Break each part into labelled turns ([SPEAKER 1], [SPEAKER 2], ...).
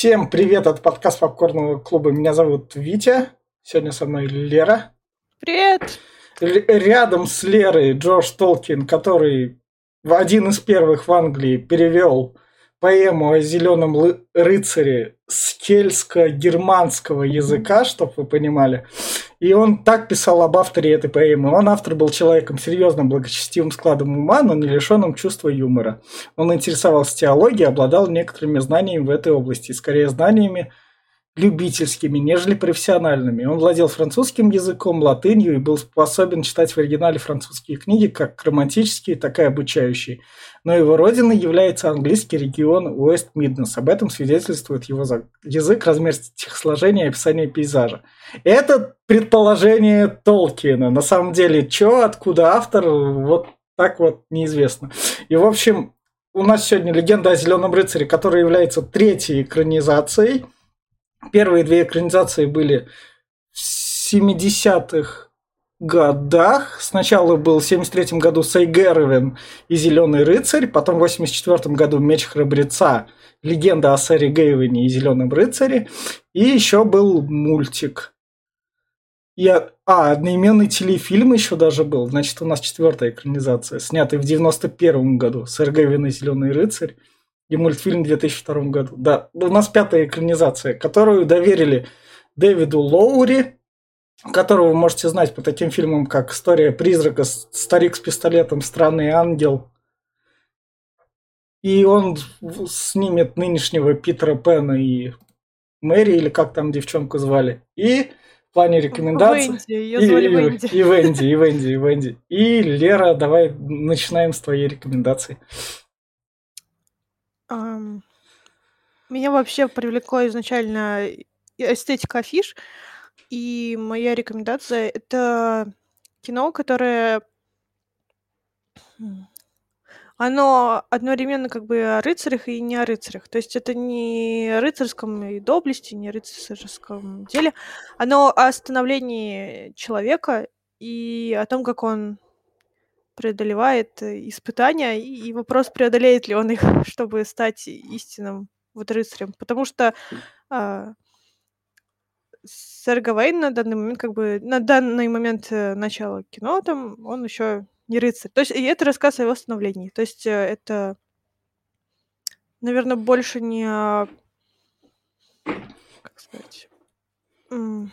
[SPEAKER 1] Всем привет от подкаста Попкорного клуба. Меня зовут Витя. Сегодня со мной Лера.
[SPEAKER 2] Привет!
[SPEAKER 1] Л- рядом с Лерой Джордж Толкин, который в один из первых в Англии перевел поэму о зеленом рыцаре с кельтско-германского языка, чтобы вы понимали. И он так писал об авторе этой поэмы. Он автор был человеком серьезным, благочестивым складом ума, но не лишенным чувства юмора. Он интересовался теологией, обладал некоторыми знаниями в этой области, скорее знаниями любительскими, нежели профессиональными. Он владел французским языком, латынью и был способен читать в оригинале французские книги, как романтические, так и обучающие. Но его родиной является английский регион Уэст Миднес. Об этом свидетельствует его язык, размер стихосложения и описание пейзажа. Это предположение Толкина. На самом деле, что, откуда автор, вот так вот неизвестно. И, в общем, у нас сегодня легенда о Зеленом рыцаре, которая является третьей экранизацией – Первые две экранизации были в 70-х годах. Сначала был в 73 году Сейгеровин и Зеленый рыцарь, потом в 84 году Меч храбреца, легенда о Сэре Гейвене и Зеленом рыцаре, и еще был мультик. И, а, одноименный телефильм еще даже был. Значит, у нас четвертая экранизация, снятый в 91 году. Сэр Гейвен и Зеленый рыцарь и мультфильм в 2002 году. Да, у нас пятая экранизация, которую доверили Дэвиду Лоури, которого вы можете знать по таким фильмам, как «История призрака», «Старик с пистолетом», «Странный ангел». И он снимет нынешнего Питера Пена и Мэри, или как там девчонку звали. И в плане рекомендаций...
[SPEAKER 2] Венди, ее звали
[SPEAKER 1] и,
[SPEAKER 2] Венди.
[SPEAKER 1] И, и Венди, и Венди, и Венди. И Лера, давай начинаем с твоей рекомендации.
[SPEAKER 2] Меня вообще привлекло изначально эстетика афиш, и моя рекомендация — это кино, которое... Оно одновременно как бы о рыцарях и не о рыцарях. То есть это не о рыцарском и доблести, не о рыцарском деле. Оно о становлении человека и о том, как он преодолевает э, испытания, и вопрос, преодолеет ли он их, чтобы стать истинным вот рыцарем. Потому что а, сэр Гавейн на данный момент, как бы, на данный момент э, начала кино, там, он еще не рыцарь. То есть, и это рассказ о его становлении. То есть, э, это, наверное, больше не о... Как сказать? м,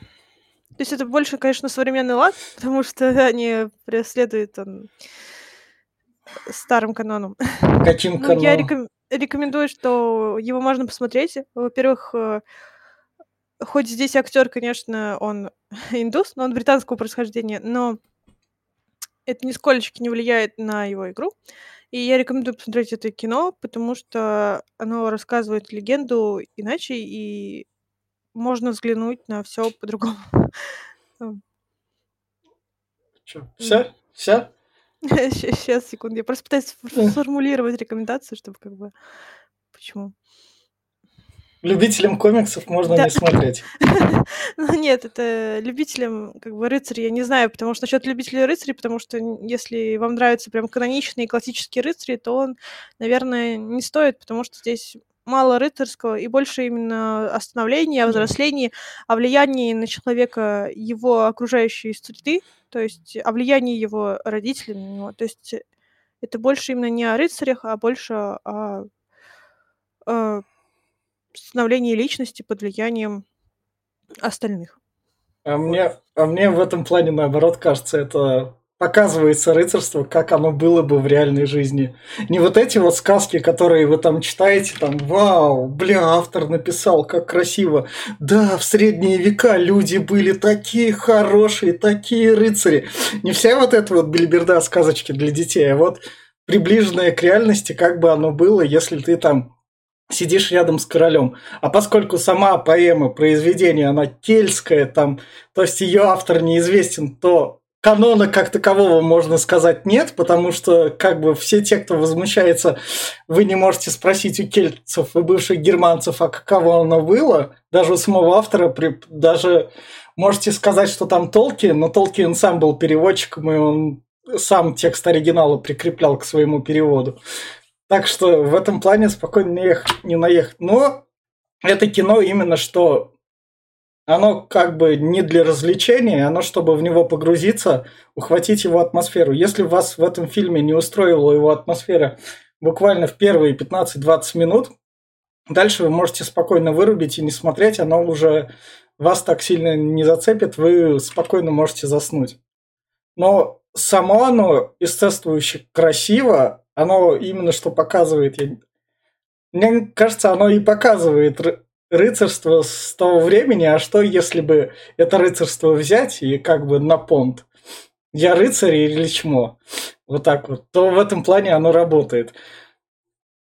[SPEAKER 2] То есть, это больше, конечно, современный лад, потому что они преследуют он, старым каноном.
[SPEAKER 1] Каким
[SPEAKER 2] Ну, я реком- рекомендую, что его можно посмотреть. Во-первых, э, хоть здесь актер, конечно, он индус, но он британского происхождения, но это нисколечки не влияет на его игру. И я рекомендую посмотреть это кино, потому что оно рассказывает легенду иначе, и можно взглянуть на все по-другому.
[SPEAKER 1] Чё, Все? Все?
[SPEAKER 2] Сейчас, секунду. Я просто пытаюсь сфор- сформулировать рекомендацию, чтобы как бы... Почему?
[SPEAKER 1] Любителям комиксов можно
[SPEAKER 2] Да.
[SPEAKER 1] не смотреть.
[SPEAKER 2] Ну нет, это любителям, как бы, рыцарей я не знаю, потому что насчет любителей рыцарей, потому что если вам нравятся прям каноничные классические рыцари, то он, наверное, не стоит, потому что здесь мало рыцарского и больше именно о становлении, о взрослении, о влиянии на человека его окружающей среды, то есть о влиянии его родителей на него. То есть это больше именно не о рыцарях, а больше о, о становлении личности под влиянием остальных.
[SPEAKER 1] А мне, а мне в этом плане, наоборот, кажется, это показывается рыцарство, как оно было бы в реальной жизни. Не вот эти вот сказки, которые вы там читаете, там, вау, бля, автор написал, как красиво. Да, в средние века люди были такие хорошие, такие рыцари. Не вся вот эта вот бельберда сказочки для детей, а вот приближенное к реальности, как бы оно было, если ты там сидишь рядом с королем. А поскольку сама поэма, произведение, она кельтская, там, то есть ее автор неизвестен, то канона как такового, можно сказать, нет, потому что как бы все те, кто возмущается, вы не можете спросить у кельтцев и бывших германцев, а каково оно было, даже у самого автора, при- даже можете сказать, что там Толкин, но Толкин сам был переводчиком, и он сам текст оригинала прикреплял к своему переводу. Так что в этом плане спокойно не, ехать, не наехать. Но это кино именно что оно как бы не для развлечения, оно чтобы в него погрузиться, ухватить его атмосферу. Если вас в этом фильме не устроила его атмосфера буквально в первые 15-20 минут, дальше вы можете спокойно вырубить и не смотреть, оно уже вас так сильно не зацепит, вы спокойно можете заснуть. Но само оно естествующе красиво, оно именно что показывает, я... мне кажется, оно и показывает рыцарство с того времени, а что если бы это рыцарство взять и как бы на понт? Я рыцарь или чмо? Вот так вот. То в этом плане оно работает.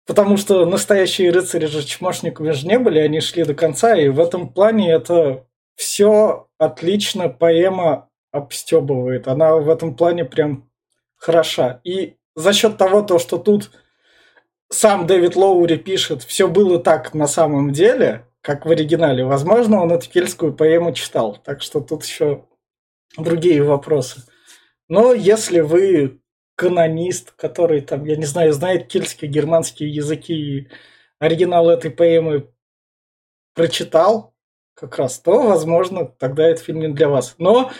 [SPEAKER 1] Потому что настоящие рыцари же чмошниками же не были, они шли до конца, и в этом плане это все отлично поэма обстебывает. Она в этом плане прям хороша. И за счет того, то, что тут сам Дэвид Лоури пишет, все было так на самом деле, как в оригинале. Возможно, он эту кельтскую поэму читал, так что тут еще другие вопросы. Но если вы канонист, который там, я не знаю, знает кельтские, германские языки и оригинал этой поэмы прочитал, как раз, то, возможно, тогда этот фильм не для вас. Но,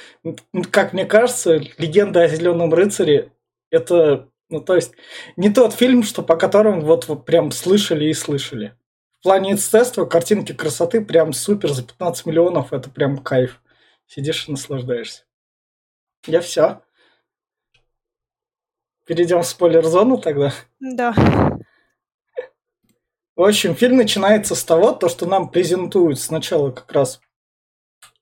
[SPEAKER 1] как мне кажется, «Легенда о Зеленом рыцаре» – это ну, то есть не тот фильм, что по которому вот, вот прям слышали и слышали. В плане эстетства, картинки красоты прям супер за 15 миллионов. Это прям кайф. Сидишь и наслаждаешься. Я все. Перейдем в спойлер-зону тогда.
[SPEAKER 2] Да.
[SPEAKER 1] В общем, фильм начинается с того, то, что нам презентуют сначала как раз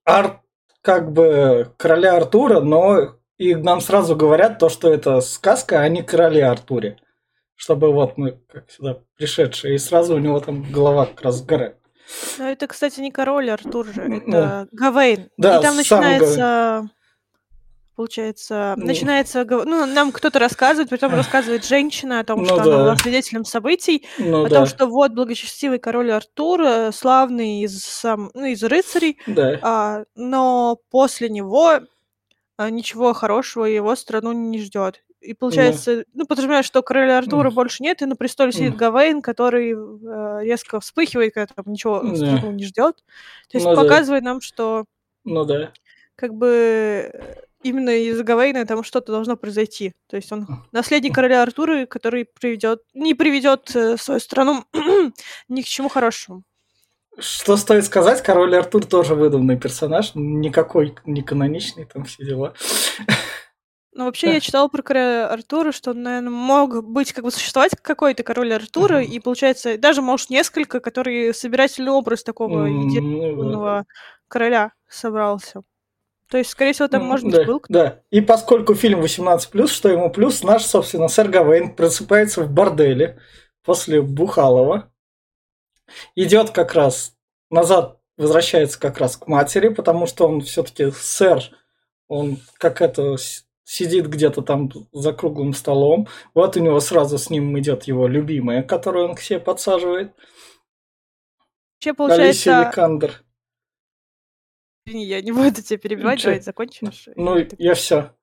[SPEAKER 1] арт, как бы короля Артура, но и нам сразу говорят то, что это сказка, а не короли Артуре. Чтобы вот мы, как сюда пришедшие, и сразу у него там голова как раз сгорает.
[SPEAKER 2] Ну, это, кстати, не король Артур же, это да. Гавейн.
[SPEAKER 1] Да,
[SPEAKER 2] и там начинается получается, ну. начинается, ну, нам кто-то рассказывает, потом рассказывает женщина о том, ну, что да. она была свидетелем событий, ну, о да. том, что вот благочестивый король Артур, э, славный из, сам, ну, из рыцарей,
[SPEAKER 1] да.
[SPEAKER 2] а, но после него а, ничего хорошего его страну не ждет. И получается, да. ну, подразумеваю, что короля Артура mm. больше нет, и на престоле сидит mm. Гавейн, который э, резко вспыхивает, когда там ничего страну не ждет. То есть ну, показывает да. нам, что
[SPEAKER 1] ну да.
[SPEAKER 2] Как бы именно из Гавейна там что-то должно произойти. То есть он наследник короля Артура, который приведет, не приведет э, свою страну ни к чему хорошему.
[SPEAKER 1] Что стоит сказать, король Артур тоже выдуманный персонаж, никакой не каноничный, там все дела.
[SPEAKER 2] Ну, вообще, я читала про короля Артура, что он, наверное, мог быть, как бы существовать какой-то король Артура, и, получается, даже, может, несколько, который собирательный образ такого ну единственного короля собрался. То есть, скорее всего, там, может быть,
[SPEAKER 1] да,
[SPEAKER 2] был
[SPEAKER 1] Да, и поскольку фильм 18+, что ему плюс, наш, собственно, сэр Гавейн просыпается в борделе после Бухалова, идет как раз назад, возвращается как раз к матери, потому что он все-таки сэр, он как это сидит где-то там за круглым столом. Вот у него сразу с ним идет его любимая, которую он к себе подсаживает.
[SPEAKER 2] Вообще, получается...
[SPEAKER 1] Алисия Викандер.
[SPEAKER 2] Извини, я не буду тебя перебивать, давай закончишь.
[SPEAKER 1] Ну, я все.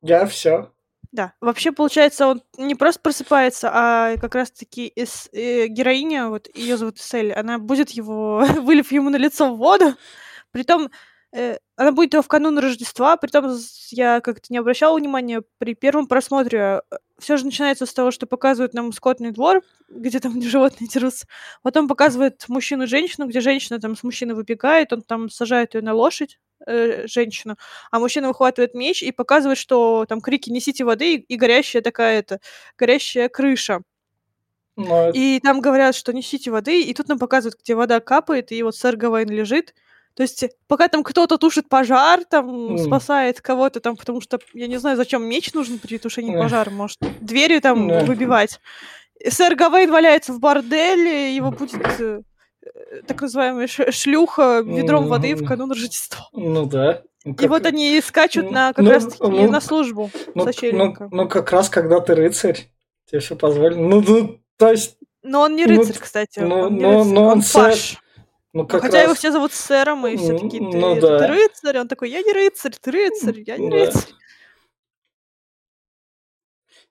[SPEAKER 1] Я все.
[SPEAKER 2] Да, вообще, получается, он не просто просыпается, а как раз-таки из, э, героиня, вот ее зовут Сель, она будет его, вылив ему на лицо воду, притом э, она будет его в канун Рождества, притом я как-то не обращала внимания при первом просмотре. Э, Все же начинается с того, что показывают нам скотный двор, где там животные дерутся. Потом показывают мужчину и женщину, где женщина там с мужчиной выбегает, он там сажает ее на лошадь, э, женщину, а мужчина выхватывает меч и показывает, что там крики «несите воды» и, и горящая такая это горящая крыша.
[SPEAKER 1] Но...
[SPEAKER 2] И там говорят, что несите воды, и тут нам показывают, где вода капает, и вот сэр Гавайн лежит. То есть, пока там кто-то тушит пожар, там mm. спасает кого-то там, потому что я не знаю, зачем меч нужен при тушении mm. пожара, может, двери там mm. выбивать. Сэр Гавейн валяется в борделе, его будет э, так называемая шлюха ведром mm. воды в канун Рождества.
[SPEAKER 1] Ну да.
[SPEAKER 2] Ну, как... И вот они скачут на как ну, раз таки ну, на службу
[SPEAKER 1] ну, ну, ну, как раз когда ты рыцарь, тебе все позволено. Ну, ну, то есть...
[SPEAKER 2] Но он не рыцарь, ну, кстати.
[SPEAKER 1] Ну,
[SPEAKER 2] он
[SPEAKER 1] но,
[SPEAKER 2] рыцарь,
[SPEAKER 1] но он,
[SPEAKER 2] он
[SPEAKER 1] паш.
[SPEAKER 2] Ну, как Хотя раз... его все зовут сэром, и все таки ты,
[SPEAKER 1] ну, да.
[SPEAKER 2] ты рыцарь. Он такой, я не рыцарь, ты рыцарь, я не да. рыцарь.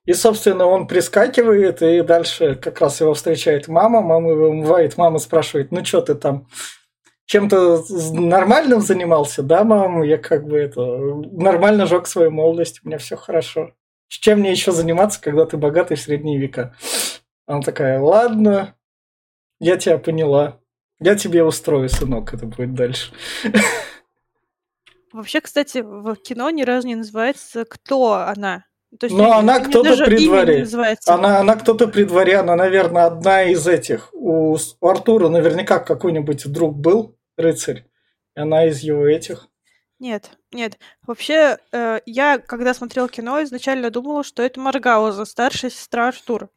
[SPEAKER 1] И, собственно, он прискакивает, и дальше как раз его встречает мама. Мама его умывает, мама спрашивает, ну что ты там, чем-то нормальным занимался? Да, мама, я как бы это, нормально жег свою молодость, у меня все хорошо. Чем мне еще заниматься, когда ты богатый в средние века? Она такая, ладно, я тебя поняла. Я тебе устрою, сынок, это будет дальше.
[SPEAKER 2] Вообще, кстати, в кино ни разу не называется, кто она.
[SPEAKER 1] То есть, Но она кто-то при дворе. Она, она кто-то при дворе, она, наверное, одна из этих. У, у Артура наверняка какой-нибудь друг был, рыцарь. И она из его этих.
[SPEAKER 2] Нет, нет. Вообще, э, я, когда смотрел кино, изначально думала, что это Маргауза, старшая сестра Артура.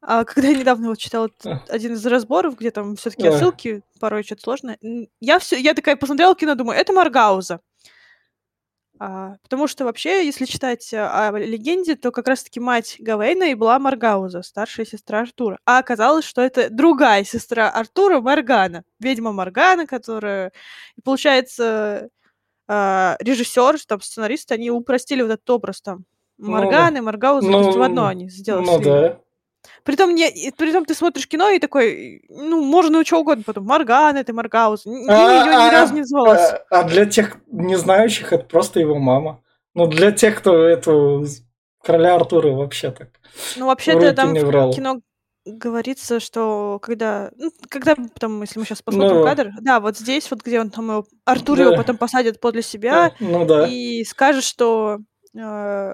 [SPEAKER 2] А когда я недавно вот читала один из разборов, где там все-таки отсылки, порой что-то сложно, я все, я такая посмотрела кино, думаю, это Маргауза. А, потому что вообще, если читать о легенде, то как раз-таки мать Гавейна и была Маргауза, старшая сестра Артура. А оказалось, что это другая сестра Артура, Маргана, ведьма Маргана, которая... И получается, а, режиссер, там, сценаристы, они упростили вот этот образ там. Ну, Маргауза, ну, то есть в одно они сделали. Ну да. Притом, не, притом ты смотришь кино и такой, ну, можно что угодно потом. Морган это Маргаус. А, ее
[SPEAKER 1] ни а, разу не называлось. А, а для тех не знающих это просто его мама. Ну, для тех, кто эту короля Артура вообще так.
[SPEAKER 2] Ну, вообще-то там в кино говорится, что когда, ну, когда там, если мы сейчас посмотрим ну, кадр, да, вот здесь, вот где он там его, Артур да. его потом посадит подле себя ну, да. и скажет, что э,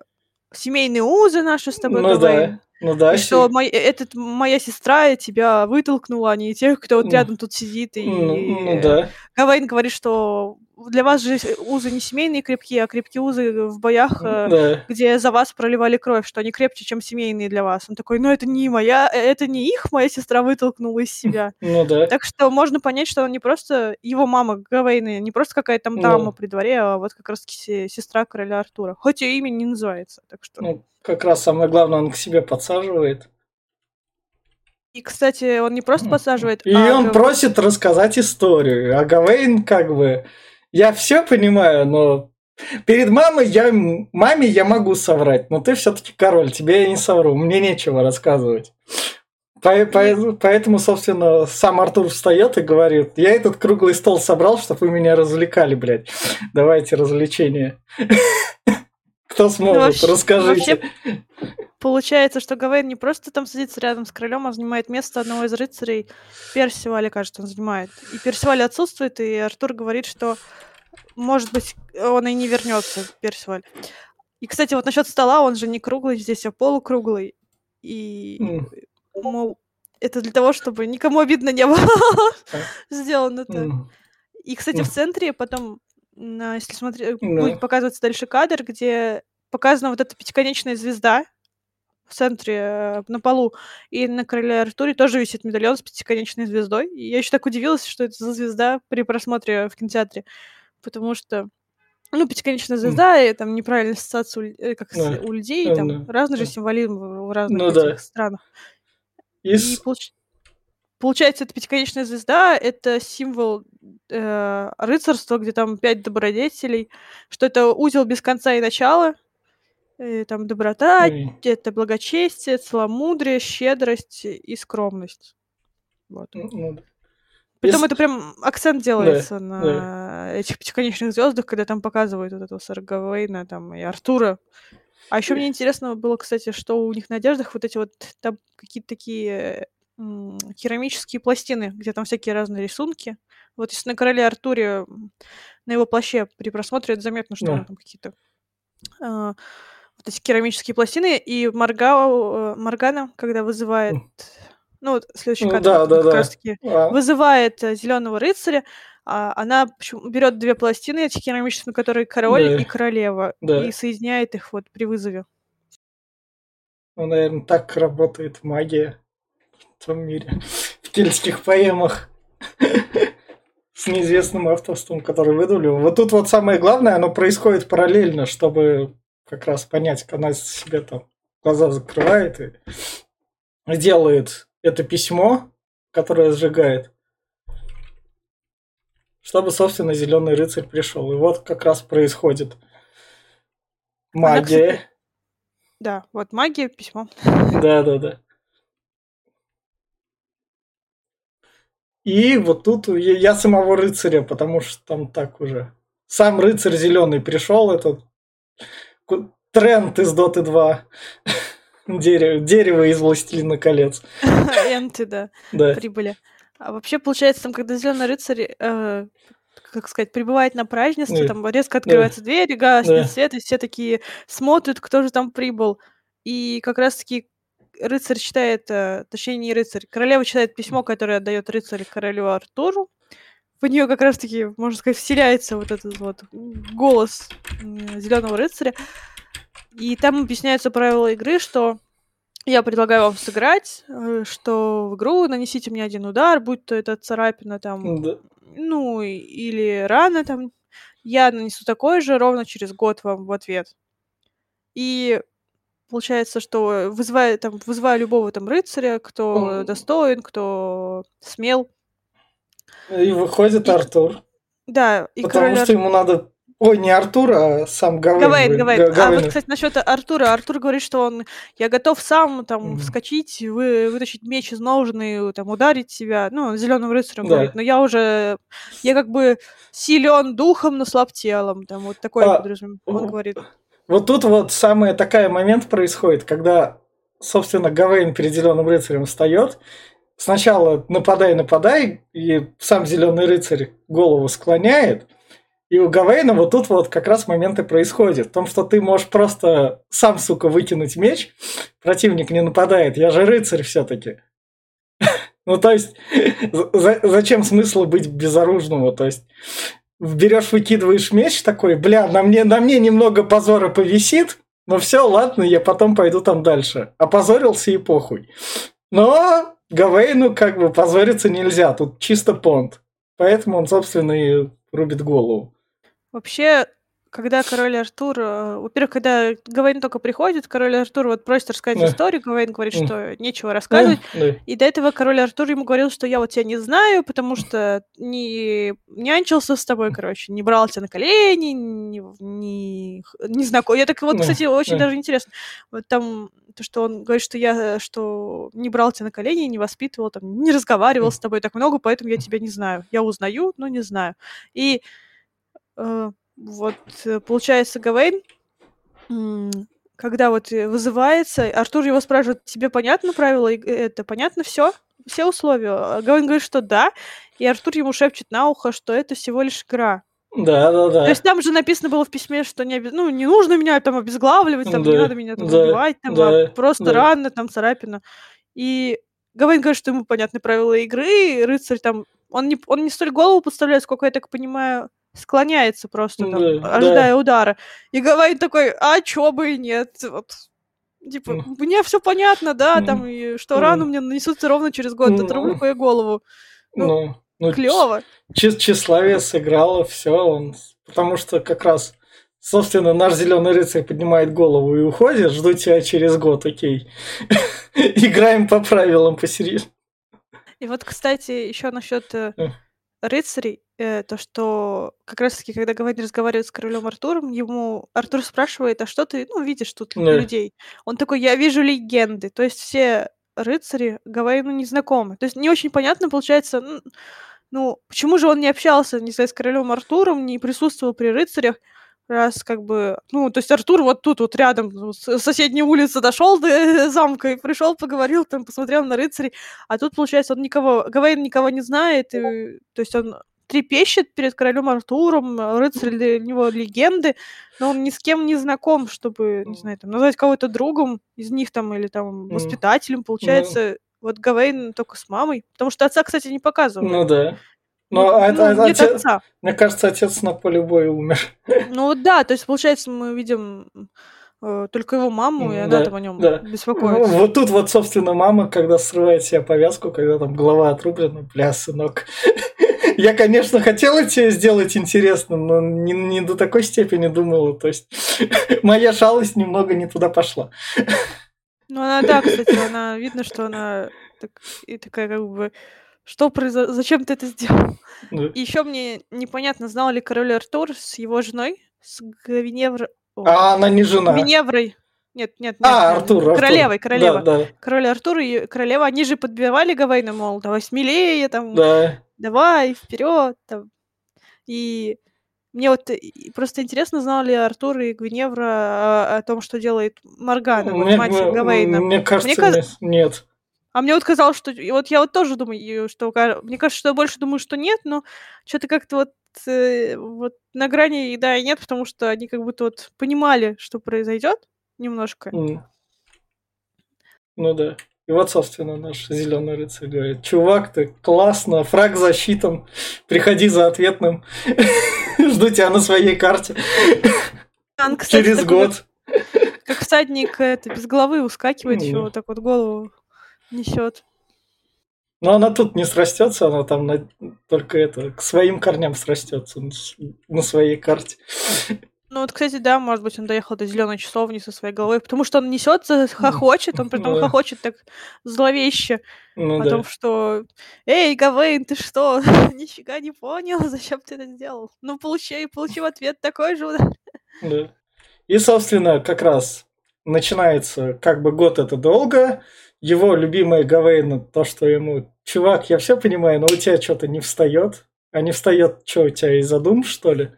[SPEAKER 2] семейные узы наши с тобой ну, говорим. Да. Ну да. И что мой, э, этот, моя сестра тебя вытолкнула, а не тех, кто вот рядом тут сидит. И ну, ну да. Гавейн говорит, что для вас же узы не семейные крепкие, а крепкие узы в боях, э, да. где за вас проливали кровь, что они крепче, чем семейные для вас. Он такой, ну это не моя, э, это не их, моя сестра вытолкнула из себя. Ну да. Так что можно понять, что он не просто его мама Гавейна, не просто какая-то там дама ну. при дворе, а вот как раз сестра короля Артура. Хоть и имя не называется. Так что...
[SPEAKER 1] Ну, как раз самое главное, он к себе подсаживает.
[SPEAKER 2] И, кстати, он не просто подсаживает,
[SPEAKER 1] И а он Гав... просит рассказать историю. А Гавейн как бы я все понимаю, но перед мамой я, маме я могу соврать, но ты все-таки король, тебе я не совру, мне нечего рассказывать. Поэтому, собственно, сам Артур встает и говорит, я этот круглый стол собрал, чтобы вы меня развлекали, блядь. Давайте развлечения. Кто сможет? Расскажите.
[SPEAKER 2] Получается, что Гавейн не просто там садится рядом с королем, а занимает место одного из рыцарей. Персиваля, кажется, он занимает. И Персиваль отсутствует, и Артур говорит, что, может быть, он и не вернется, Персиваль. И, кстати, вот насчет стола, он же не круглый здесь, а полукруглый. И, mm. мол, это для того, чтобы никому обидно не было сделано это. И, кстати, в центре потом, если смотреть, будет показываться дальше кадр, где показана вот эта пятиконечная звезда, в центре, э, на полу, и на короле Артуре тоже висит медальон с пятиконечной звездой. И я еще так удивилась, что это за звезда при просмотре в кинотеатре, потому что ну, пятиконечная звезда, mm. и там неправильная ассоциация у, э, как yeah. у людей, yeah. там yeah. разный же символизм в разных ну, да. странах. Yes. И получ... получается, эта пятиконечная звезда — это символ э, рыцарства, где там пять добродетелей, что это узел без конца и начала, Э, там доброта, Ой. это благочестие, целомудрие, щедрость и скромность. Вот. Ну, ну Притом это прям акцент делается да, на да. этих пятиконечных звездах, когда там показывают вот этого Саргавейна там, и Артура. А еще мне интересно было, кстати, что у них на одеждах вот эти вот там какие-то такие м- керамические пластины, где там всякие разные рисунки. Вот если на короле Артуре на его плаще при просмотре это заметно, что да. там какие-то а, вот эти керамические пластины, и Маргау, э, Маргана, когда вызывает... Ну, вот следующий кадр да, да, как да. раз таки а. вызывает э, зеленого рыцаря, а она берет две пластины, эти керамические, на которые король да. и королева, да. и соединяет их вот при вызове.
[SPEAKER 1] Ну, наверное, так работает магия том мире, в кельтских поэмах с неизвестным авторством, который выдумали. Вот тут вот самое главное, оно происходит параллельно, чтобы как раз понять, она себе там глаза закрывает и делает это письмо, которое сжигает, чтобы, собственно, зеленый рыцарь пришел. И вот как раз происходит магия.
[SPEAKER 2] Да, вот магия, письмо.
[SPEAKER 1] Да, да, да. И вот тут я, самого рыцаря, потому что там так уже. Сам рыцарь зеленый пришел, этот тренд из Доты 2. Дерево, дерево из Властелина колец.
[SPEAKER 2] Энты, да, да. прибыли. А вообще, получается, там, когда зеленый рыцарь, э, как сказать, прибывает на празднество, там резко открывается дверь, гаснет свет, и все такие смотрят, кто же там прибыл. И как раз-таки рыцарь читает, э, точнее, не рыцарь, королева читает письмо, которое отдает рыцарь королю Артуру. В нее как раз-таки, можно сказать, вселяется вот этот вот голос зеленого рыцаря. И там объясняются правила игры, что я предлагаю вам сыграть, э, что в игру нанесите мне один удар, будь то это царапина там, да. ну, или рана там, я нанесу такой же ровно через год вам в ответ. И получается, что вызываю, там, вызываю любого там рыцаря, кто mm. достоин, кто смел.
[SPEAKER 1] И выходит и... Артур.
[SPEAKER 2] Да,
[SPEAKER 1] и Потому король... что ему надо Ой, не Артур, а сам Гавейн.
[SPEAKER 2] Гавейн, Гавейн. А вот, кстати, насчет Артура. Артур говорит, что он, я готов сам там mm-hmm. вскочить, вы, вытащить меч из ножны, там, ударить себя. Ну, зеленым рыцарем да. говорит. Но я уже, я как бы силен духом, но слаб телом. Там вот такой а, он говорит.
[SPEAKER 1] Вот тут вот самый такая момент происходит, когда, собственно, Гавейн перед зеленым рыцарем встает. Сначала нападай, нападай, и сам зеленый рыцарь голову склоняет – и у Гавейна вот тут вот как раз моменты происходят. В том, что ты можешь просто сам, сука, выкинуть меч, противник не нападает, я же рыцарь все-таки. Ну, то есть, зачем смысл быть безоружным? То есть, берешь, выкидываешь меч такой, бля, на мне, на мне немного позора повисит, но все, ладно, я потом пойду там дальше. Опозорился и похуй. Но Гавейну как бы позориться нельзя, тут чисто понт. Поэтому он, собственно, и рубит голову.
[SPEAKER 2] Вообще, когда король Артур, э, во-первых, когда Гавейн только приходит, король Артур вот просит рассказать да. историю, Гавейн говорит, что нечего рассказывать. Да, да. И до этого король Артур ему говорил, что я вот тебя не знаю, потому что не нянчился с тобой, короче, не брал тебя на колени, не, не, не знаком. Я так вот, да, кстати, очень да. даже интересно. Вот там то, что он говорит, что я что не брал тебя на колени, не воспитывал, там, не разговаривал с тобой так много, поэтому я тебя не знаю. Я узнаю, но не знаю. И Э, вот, э, получается, Гавейн, когда вот э, вызывается, Артур его спрашивает, тебе понятно правила, это понятно все? Все условия? А Гавейн говорит, что да, и Артур ему шепчет на ухо, что это всего лишь игра.
[SPEAKER 1] Да, да, да.
[SPEAKER 2] То есть там же написано было в письме, что не, ну, не нужно меня там обезглавливать, там, да, не надо меня там да, убивать, там, да, а просто да. рано, там, царапина. И Гавейн говорит, что ему понятны правила игры, рыцарь там, он не, он не столь голову подставляет, сколько я так понимаю, склоняется просто, там, да, ожидая да. удара. И говорит такой, а чё бы и нет, вот. Типа, mm. мне все понятно, да, mm. там, и что mm. рану мне нанесутся ровно через год, mm. отрублю я голову. Ну, ну, ну клево.
[SPEAKER 1] Тщеславие сыграло, все, он. Потому что как раз, собственно, наш зеленый рыцарь поднимает голову и уходит, жду тебя через год, окей. Играем по правилам посерьезнее.
[SPEAKER 2] И вот, кстати, еще насчет э, рыцарей, э, то, что как раз-таки, когда Гавейн разговаривает с королем Артуром, ему Артур спрашивает, а что ты, ну, видишь тут Да. людей? Он такой, я вижу легенды. То есть все рыцари Гавейну не знакомы. То есть не очень понятно, получается, ну, почему же он не общался, не знаю, с королем Артуром, не присутствовал при рыцарях, раз как бы, ну, то есть Артур вот тут вот рядом, ну, с соседней улицы дошел до замка и пришел, поговорил, там, посмотрел на рыцарей, а тут, получается, он никого, Гавейн никого не знает, и, то есть он трепещет перед королем Артуром, рыцарь для него легенды, но он ни с кем не знаком, чтобы, не знаю, там, назвать кого-то другом из них там, или там, воспитателем, получается, вот Гавейн только с мамой, потому что отца, кстати, не показывают.
[SPEAKER 1] Ну да. Но ну, это, ну, отец, отца. мне кажется, отец на поле боя умер.
[SPEAKER 2] Ну да, то есть, получается, мы видим э, только его маму, и она да, там о нем да. беспокоится.
[SPEAKER 1] Ну, вот тут вот, собственно, мама, когда срывает себе повязку, когда там голова отрублена, бля, сынок. Я, конечно, хотела тебе сделать интересно, но не, не до такой степени думала. То есть моя шалость немного не туда пошла.
[SPEAKER 2] Ну, она, да, кстати, она видно, что она так, и такая как бы что произошло? Зачем ты это сделал? Да. И еще мне непонятно, знал ли король Артур с его женой, с Гвиневр...
[SPEAKER 1] А она не жена.
[SPEAKER 2] Гвиневрой. Нет, нет, нет.
[SPEAKER 1] А,
[SPEAKER 2] нет,
[SPEAKER 1] Артур, Артур.
[SPEAKER 2] Королевой, королева.
[SPEAKER 1] Да, да,
[SPEAKER 2] Король Артур и королева, они же подбивали Гавейна, мол, давай смелее, там,
[SPEAKER 1] да.
[SPEAKER 2] давай, вперед, там. И мне вот и- просто интересно, знал ли Артур и Гвиневра о, о том, что делает Моргана, вот
[SPEAKER 1] Мне,
[SPEAKER 2] мать
[SPEAKER 1] мне-
[SPEAKER 2] Гавейна.
[SPEAKER 1] мне кажется,
[SPEAKER 2] каз-
[SPEAKER 1] не- нет.
[SPEAKER 2] А мне вот казалось, что... и вот я вот тоже думаю, что... Мне кажется, что я больше думаю, что нет, но что-то как-то вот, э, вот на грани и да, и нет, потому что они как будто вот понимали, что произойдет немножко.
[SPEAKER 1] М. Ну да. И вот, собственно, наш зеленый рыцарь говорит, чувак, ты классно, фраг засчитан, приходи за ответным, жду тебя на своей карте через год.
[SPEAKER 2] как всадник, это, без головы ускакивает, еще вот так вот голову несет.
[SPEAKER 1] Но она тут не срастется, она там на- только это, к своим корням срастется на своей карте.
[SPEAKER 2] Ну вот, кстати, да, может быть, он доехал до зеленой часовни со своей головой, потому что он несется, хохочет, он притом
[SPEAKER 1] Да.
[SPEAKER 2] хохочет так зловеще
[SPEAKER 1] Ну
[SPEAKER 2] о
[SPEAKER 1] да.
[SPEAKER 2] том, что «Эй, Гавейн, ты что, нифига не понял, зачем ты это сделал? Ну, получи, получи в ответ такой же удар».
[SPEAKER 1] Да. И, собственно, как раз начинается, как бы год это долго. Его любимая Гавейна, то, что ему, чувак, я все понимаю, но у тебя что-то не встает. А не встает, что у тебя из задум, что ли?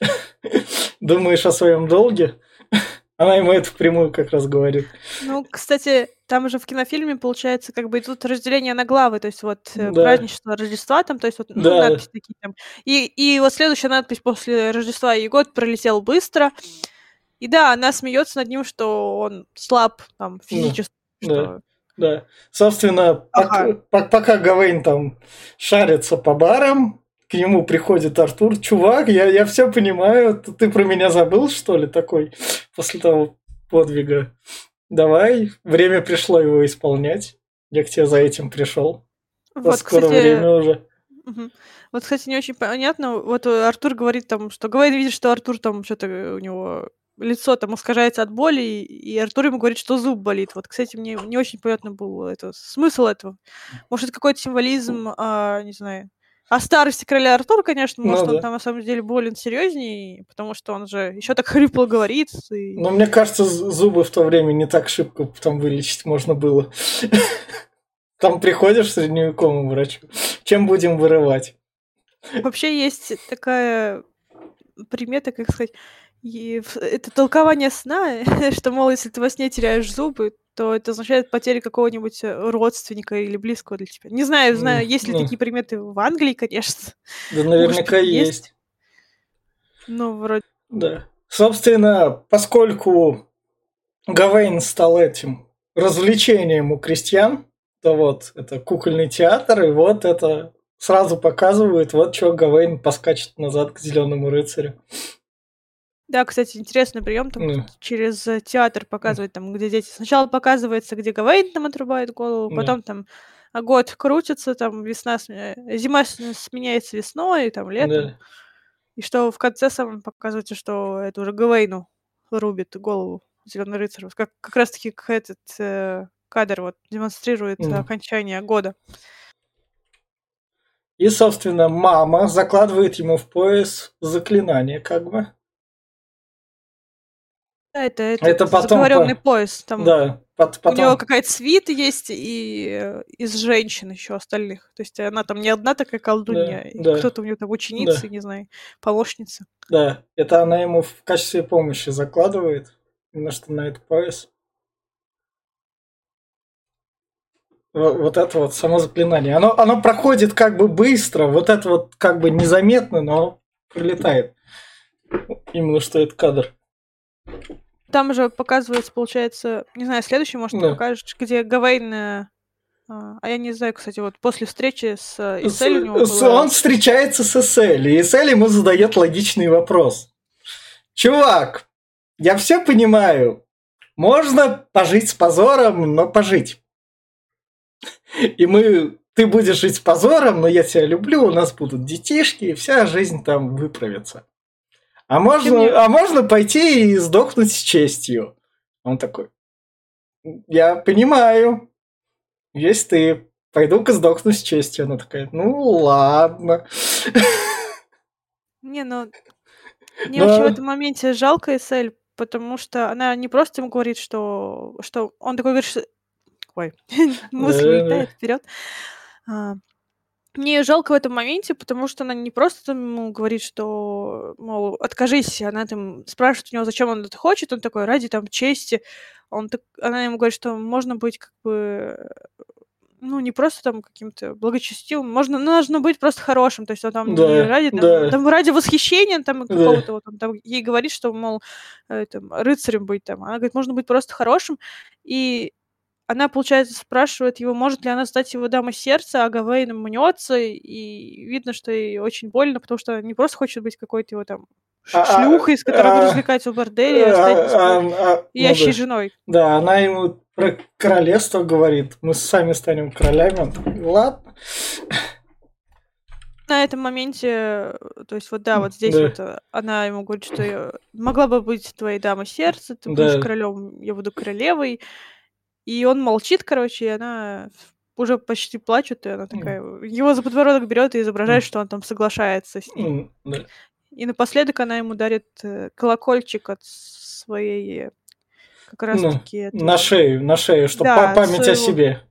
[SPEAKER 1] Думаешь о своем долге? Она ему это впрямую как раз говорит.
[SPEAKER 2] Ну, кстати, там же в кинофильме, получается, как бы идут разделения на главы, то есть вот э,
[SPEAKER 1] Да.
[SPEAKER 2] празднество Рождества, там, то есть вот ну,
[SPEAKER 1] Да.
[SPEAKER 2] надписи такие там. И, и вот следующая надпись после Рождества, и год пролетел быстро. И да, она смеется над ним, что он слаб там физически.
[SPEAKER 1] да.
[SPEAKER 2] что-
[SPEAKER 1] Да. Собственно,
[SPEAKER 2] Ага.
[SPEAKER 1] пок- пок- пока Гавейн там шарится по барам, к нему приходит Артур. Чувак, я, я все понимаю, ты, про меня забыл, что ли, такой, после того подвига? Давай, время пришло его исполнять. Я к тебе за этим пришел.
[SPEAKER 2] Вот,
[SPEAKER 1] скоро
[SPEAKER 2] кстати,
[SPEAKER 1] время уже.
[SPEAKER 2] Вот, кстати, не очень понятно. Вот э, Артур говорит там, что Гавейн видит, что Артур там что-то у него лицо там искажается от боли, и, Артур ему говорит, что зуб болит. Вот, кстати, мне не очень понятно был это, смысл этого. Может, это какой-то символизм, а, не знаю, о старости короля Артура, конечно,
[SPEAKER 1] Ну
[SPEAKER 2] может, он
[SPEAKER 1] да.
[SPEAKER 2] там на самом деле болен серьезнее, потому что он же еще так хрипло говорит. и-
[SPEAKER 1] Но мне кажется, зубы в то время не так шибко там вылечить можно было. Там приходишь к средневековому врачу. Чем будем вырывать?
[SPEAKER 2] Вообще есть такая примета, как сказать, и это толкование сна, что, мол, если ты во сне теряешь зубы, то это означает потерю какого-нибудь э, родственника или близкого для тебя. Не знаю, знаю, есть ли
[SPEAKER 1] ну.
[SPEAKER 2] такие приметы в Англии, конечно.
[SPEAKER 1] Да наверняка
[SPEAKER 2] быть, есть.
[SPEAKER 1] есть.
[SPEAKER 2] Ну, вроде...
[SPEAKER 1] Да. Собственно, поскольку Гавейн стал этим развлечением у крестьян, то вот это кукольный театр, и вот это сразу показывает, вот что Гавейн поскачет назад к зеленому рыцарю.
[SPEAKER 2] Да, кстати, интересный прием там
[SPEAKER 1] Ну.
[SPEAKER 2] через э, театр показывать, там, где дети. Сначала показывается, где Гавейн там отрубает голову,
[SPEAKER 1] Да.
[SPEAKER 2] потом там а, год крутится, там весна, э, зима с- сменяется весной, там летом.
[SPEAKER 1] Да.
[SPEAKER 2] И что в конце самом показывается, что это уже Гавейну рубит голову Зеленый рыцарь. Как, как раз таки как этот э, кадр вот демонстрирует
[SPEAKER 1] Мгм.
[SPEAKER 2] окончание года.
[SPEAKER 1] И, собственно, мама закладывает ему в пояс заклинание, как бы.
[SPEAKER 2] Да, это, это,
[SPEAKER 1] Это потом
[SPEAKER 2] заговоренный
[SPEAKER 1] по-
[SPEAKER 2] пояс. Там
[SPEAKER 1] Да, пот-
[SPEAKER 2] у него
[SPEAKER 1] потом...
[SPEAKER 2] какая-то свита есть и э, из женщин еще остальных. То есть она там не одна такая колдунья, и
[SPEAKER 1] да.
[SPEAKER 2] кто-то у нее там ученица, не знаю, помощница.
[SPEAKER 1] Да, это она ему в качестве помощи закладывает, именно что на этот пояс. Во- Вот это вот само заклинание. Оно, оно проходит как бы быстро, вот это вот как бы незаметно, но прилетает. Именно что это кадр.
[SPEAKER 2] Там же показывается, получается, не знаю, следующий, может, ты
[SPEAKER 1] Да.
[SPEAKER 2] покажешь, где Гавейн... э, а а я не знаю, кстати, вот после встречи с э, Исель у него
[SPEAKER 1] с-
[SPEAKER 2] было-
[SPEAKER 1] Он встречается с Эсель, и Эсель ему задает логичный вопрос. Чувак, я все понимаю. Можно пожить с позором, но пожить. И мы... Ты будешь жить с позором, но я тебя люблю, у нас будут детишки, и вся жизнь там выправится. А можно, а можно пойти и сдохнуть с честью. Он такой, я понимаю, есть ты, пойду-ка сдохну с честью. Она такая, ну ладно.
[SPEAKER 2] Не, ну... Мне вообще в этом моменте жалко Эсель, потому что она не просто ему говорит, что, что он такой говорит, что... Ой, мысль
[SPEAKER 1] Да-да-да.
[SPEAKER 2] улетает вперед. Мне жалко в этом моменте, потому что она не просто там ему говорит, что, мол, откажись, она там спрашивает у него, зачем он это хочет, он такой, ради там чести. Он так... Она ему говорит, что можно быть как бы ну, не просто там каким-то благочестивым, можно, ну, нужно быть просто хорошим, то есть он там
[SPEAKER 1] Да,
[SPEAKER 2] ради, там,
[SPEAKER 1] да.
[SPEAKER 2] там ради восхищения там
[SPEAKER 1] Да.
[SPEAKER 2] какого-то, вот он там ей говорит, что, мол, э, там, рыцарем быть там, она говорит, можно быть просто хорошим, и она, получается, спрашивает его, может ли она стать его дамой сердца, а Гавейн мнется, и видно, что ей очень больно, потому что она не просто хочет быть какой-то его там
[SPEAKER 1] А, а,
[SPEAKER 2] шлюхой, с которой будет
[SPEAKER 1] а,
[SPEAKER 2] развлекаться в борделе, а стать
[SPEAKER 1] а, ну
[SPEAKER 2] женой.
[SPEAKER 1] Да, она ему про королевство говорит. Мы сами станем королями. Он такой, ладно.
[SPEAKER 2] на этом моменте, э, то есть вот да, вот здесь
[SPEAKER 1] Да.
[SPEAKER 2] вот э, она ему говорит, что я могла бы быть твоей дамой сердца, ты
[SPEAKER 1] Да.
[SPEAKER 2] будешь королем, я буду королевой. И он молчит, короче, и она уже почти плачет, и она такая его за подбородок берет и изображает, что он там соглашается с ней.
[SPEAKER 1] М, да.
[SPEAKER 2] И напоследок она ему дарит э, колокольчик от своей как раз
[SPEAKER 1] Ну,
[SPEAKER 2] таки это-
[SPEAKER 1] На шею, на шею, чтобы
[SPEAKER 2] Да,
[SPEAKER 1] память о
[SPEAKER 2] своего-
[SPEAKER 1] себе.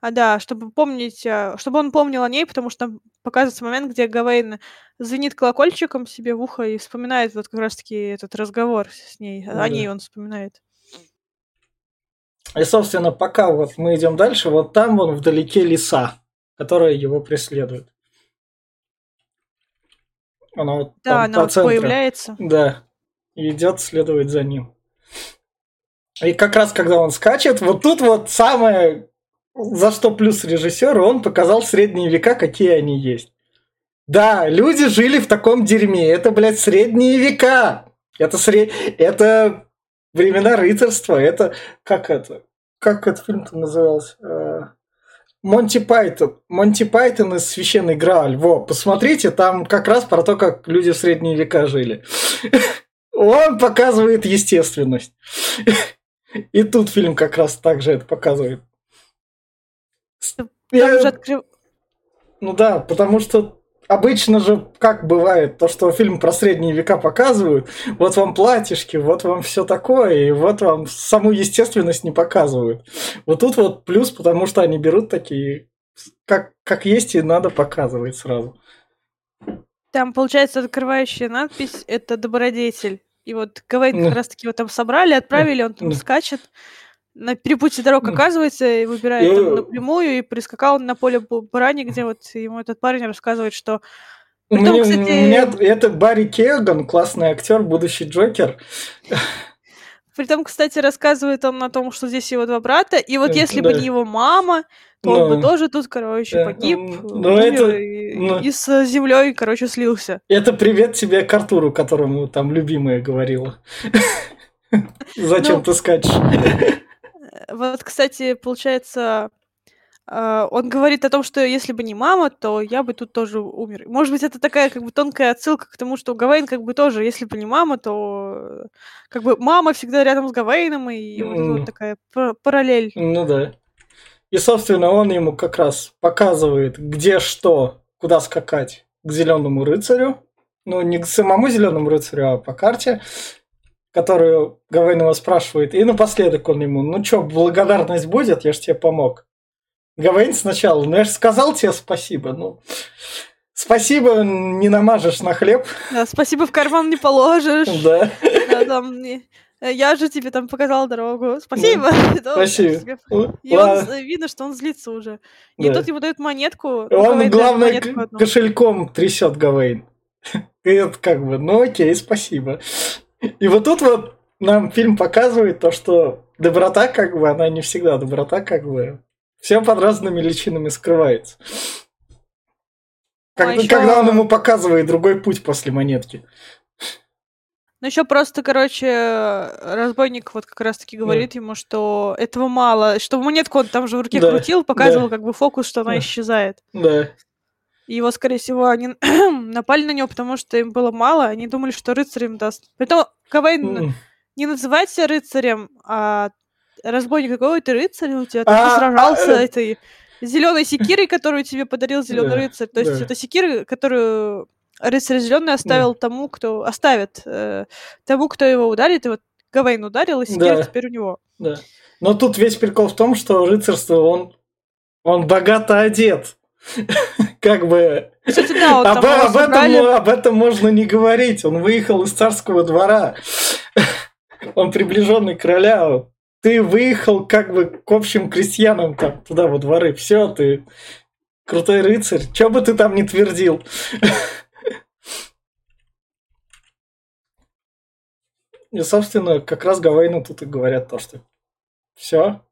[SPEAKER 2] А, да, чтобы помнить, а, чтобы он помнил о ней, потому что там показывается момент, где Гавейн звенит колокольчиком себе в ухо и вспоминает вот как раз-таки этот разговор с ней.
[SPEAKER 1] Ну
[SPEAKER 2] О ней
[SPEAKER 1] да.
[SPEAKER 2] он вспоминает.
[SPEAKER 1] И, собственно, пока вот мы идем дальше, вот там вон вдалеке лиса, которая его преследует. Она вот
[SPEAKER 2] Да,
[SPEAKER 1] там
[SPEAKER 2] она
[SPEAKER 1] по
[SPEAKER 2] вот
[SPEAKER 1] центру.
[SPEAKER 2] появляется.
[SPEAKER 1] Да. И идет следовать за ним. И как раз когда он скачет, вот тут вот самое, за что плюс режиссеру, он показал средние века, какие они есть. Да, люди жили в таком дерьме. Это, блядь, средние века. Это сред... Это времена рыцарства. Это как это? Как этот фильм-то назывался? Э, Монти Пайтон. Монти Пайтон из Священный Грааль. Во, посмотрите, там как раз про то, как люди в средние века жили. Он показывает естественность. И тут фильм как раз так же это показывает.
[SPEAKER 2] Там
[SPEAKER 1] Я-
[SPEAKER 2] уже открыв-
[SPEAKER 1] Ну да, потому что обычно же как бывает, то, что фильм про средние века показывают, вот вам платьишки, вот вам все такое, и вот вам саму естественность не показывают. Вот тут вот плюс, потому что они берут такие, как, как есть, и надо показывать сразу.
[SPEAKER 2] Там, получается, открывающая надпись — это добродетель. И вот Гавейн
[SPEAKER 1] Ну.
[SPEAKER 2] как раз-таки его там собрали, отправили, он там
[SPEAKER 1] Ну.
[SPEAKER 2] скачет. На перепутье дорог
[SPEAKER 1] Ну.
[SPEAKER 2] оказывается и выбирает там напрямую, и прискакал на поле брани, где вот ему этот парень рассказывает, что Притом,
[SPEAKER 1] меня,
[SPEAKER 2] кстати-
[SPEAKER 1] меня это Барри Кеган, классный актер, будущий Джокер.
[SPEAKER 2] Притом, кстати, рассказывает он о том, что здесь его два брата, и вот
[SPEAKER 1] Э,
[SPEAKER 2] если бы
[SPEAKER 1] да.
[SPEAKER 2] не его мама, то он бы
[SPEAKER 1] Ну.
[SPEAKER 2] тоже тут, короче,
[SPEAKER 1] Да,
[SPEAKER 2] погиб, э,
[SPEAKER 1] ну,
[SPEAKER 2] умер
[SPEAKER 1] это-
[SPEAKER 2] и,
[SPEAKER 1] ну.
[SPEAKER 2] и с землей, короче, слился.
[SPEAKER 1] Это привет тебе к Артуру, которому там любимая говорила. Зачем
[SPEAKER 2] Ну.
[SPEAKER 1] ты скачешь?
[SPEAKER 2] Вот, кстати, получается, а, он говорит о том, что если бы не мама, то я бы тут тоже умер. Может быть, это такая как бы тонкая отсылка к тому, что Гавейн как бы тоже, если бы не мама, то э, как бы мама всегда рядом с Гавейном, и вот, вот такая пар- параллель.
[SPEAKER 1] Ну да. И, собственно, он ему как раз показывает, где что, куда скакать к зеленому рыцарю. Ну, не к самому зеленому рыцарю, а по карте, которую Гавейн его спрашивает. И напоследок он ему, ну что, благодарность будет, я ж тебе помог. Гавейн сначала, ну я же сказал тебе спасибо. Ну, спасибо не намажешь на хлеб.
[SPEAKER 2] Да, спасибо, в карман не положишь.
[SPEAKER 1] Да.
[SPEAKER 2] Да, там, я же тебе там показал дорогу. Спасибо. Да,
[SPEAKER 1] Спасибо.
[SPEAKER 2] И он,
[SPEAKER 1] Ладно.
[SPEAKER 2] видно, что он злится уже. И
[SPEAKER 1] Да.
[SPEAKER 2] тут ему дают монетку.
[SPEAKER 1] Он,
[SPEAKER 2] Гавейн
[SPEAKER 1] главное,
[SPEAKER 2] монетку
[SPEAKER 1] кошельком трясет Гавейн. И это как бы, ну окей, спасибо. И вот тут вот нам фильм показывает то, что доброта, как бы, она не всегда доброта, как бы, все под разными личинами скрывается.
[SPEAKER 2] Ну, а
[SPEAKER 1] Когда,
[SPEAKER 2] ещё-
[SPEAKER 1] когда он ему показывает другой путь после монетки.
[SPEAKER 2] Ну, еще просто, короче, разбойник вот как раз-таки говорит ему, что этого мало, что монетку он там же в руке
[SPEAKER 1] Да,
[SPEAKER 2] крутил, показывал
[SPEAKER 1] да.
[SPEAKER 2] как бы фокус, что она
[SPEAKER 1] Да.
[SPEAKER 2] исчезает.
[SPEAKER 1] Да.
[SPEAKER 2] И его, скорее всего, они напали на него, потому что им было мало, они думали, что рыцарь им даст. Притом Кавейн
[SPEAKER 1] М.
[SPEAKER 2] не называет себя рыцарем, а разбойник какой ты рыцарь у тебя, ты
[SPEAKER 1] А,
[SPEAKER 2] сражался
[SPEAKER 1] а, э.
[SPEAKER 2] этой зеленой секирой, которую тебе подарил зеленый рыцарь. То есть это секира, которую рыцарь зеленый оставил тому, кто оставит э, тому, кто его ударит, и вот Гавейн ударил, и
[SPEAKER 1] Да.
[SPEAKER 2] теперь у него.
[SPEAKER 1] Да. Но тут весь прикол в том, что рыцарство, он, он богато одет. Как бы...
[SPEAKER 2] Кстати, да, он
[SPEAKER 1] Об, об этом, об этом можно не говорить. Он выехал из царского двора. Он приближенный короля. Ты выехал как бы к общим крестьянам там, туда во дворы. Все, ты крутой рыцарь. Че бы ты там не твердил. И, собственно, как раз Гавейну тут и говорят то, что все.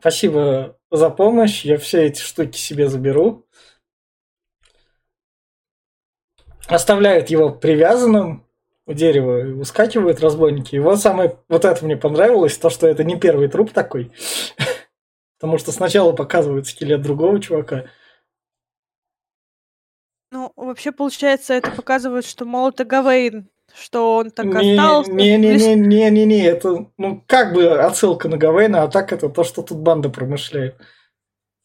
[SPEAKER 1] Спасибо за помощь. Я все эти штуки себе заберу. Оставляют его привязанным у дерева и выскакивают разбойники. И вот самое, вот это мне понравилось, то, что это не первый труп такой. Потому что сначала показывают скелет другого чувака.
[SPEAKER 2] Ну, вообще, получается, это показывает, что, мол, это Гавейн, что он так
[SPEAKER 1] Не-
[SPEAKER 2] остался.
[SPEAKER 1] Не-не-не-не-не-не, это, ну, как бы отсылка на Гавейна, а так это то, что тут банда промышляет.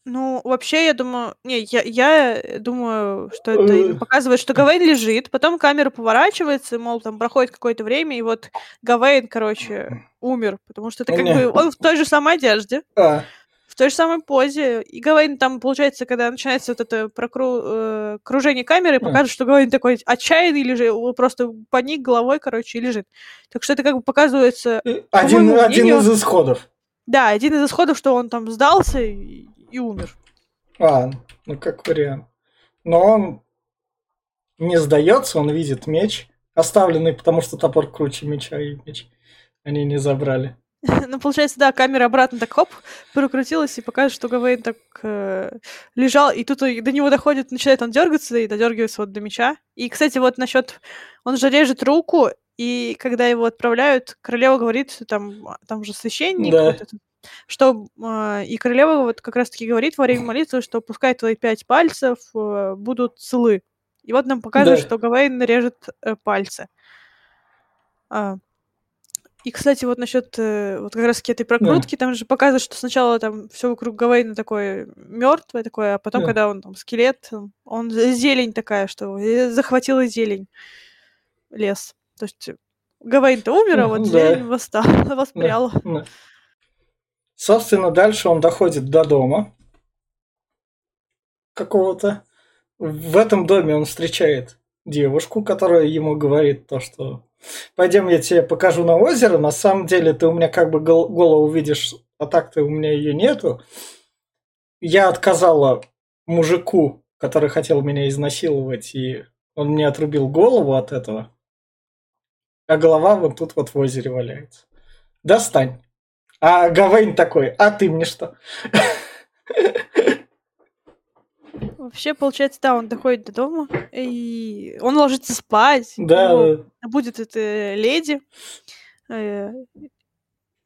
[SPEAKER 2] Ну, вообще, я думаю... Не, я, я думаю, что это
[SPEAKER 1] Э.
[SPEAKER 2] показывает, что Гавейн лежит, потом камера поворачивается, мол, там проходит какое-то время, и вот Гавейн, короче, умер, потому что это как бы он в той же самой одежде,
[SPEAKER 1] А,
[SPEAKER 2] в той же самой позе. И Гавейн там, получается, когда начинается вот это прокру... э, кружение камеры, покажет, что Гавейн такой отчаянный, лежит, просто поник головой, короче, и лежит. Так что это как бы показывается...
[SPEAKER 1] э, один, один
[SPEAKER 2] мнению-
[SPEAKER 1] из исходов.
[SPEAKER 2] Да, один из исходов, что он там сдался и, и умер.
[SPEAKER 1] А, ну как вариант. Но он не сдается, он видит меч, оставленный, потому что топор круче меча, и меч они не забрали.
[SPEAKER 2] Ну, получается, да, камера обратно так хоп, прокрутилась и показывает, что Гавейн так э, лежал, и тут до него доходит, начинает он дергаться и додергивается вот до меча. И, кстати, вот насчет, он же режет руку, и когда его отправляют, королева говорит, что там, там же священник,
[SPEAKER 1] Да.
[SPEAKER 2] вот этот, что э, и королева вот как раз-таки говорит во время молитвы, что пускай твои пять пальцев э, будут целы. И вот нам показывают,
[SPEAKER 1] Да.
[SPEAKER 2] что Гавейн режет э, пальцы. А, и, кстати, вот насчет э, вот как раз этой прокрутки, там же показывают, что сначала там все вокруг Гавейна такое мертвое такое, а потом,
[SPEAKER 1] Да.
[SPEAKER 2] когда он там скелет, он зелень такая, что захватила зелень лес. То есть Гавейн-то умер, а вот
[SPEAKER 1] да.
[SPEAKER 2] зелень восстала, воспряла.
[SPEAKER 1] Да. Собственно, дальше он доходит до дома какого-то. В этом доме он встречает девушку, которая ему говорит то, что пойдем я тебе покажу на озеро, на самом деле ты у меня как бы гол- голову видишь, а так-то у меня ее нету. Я отказала мужику, который хотел меня изнасиловать, и он мне отрубил голову от этого. А голова вот тут вот в озере валяется. Достань. А Гавейн такой, а ты мне что?
[SPEAKER 2] Вообще, получается, да, он доходит до дома, и он ложится спать.
[SPEAKER 1] Да,
[SPEAKER 2] будет эта леди. э,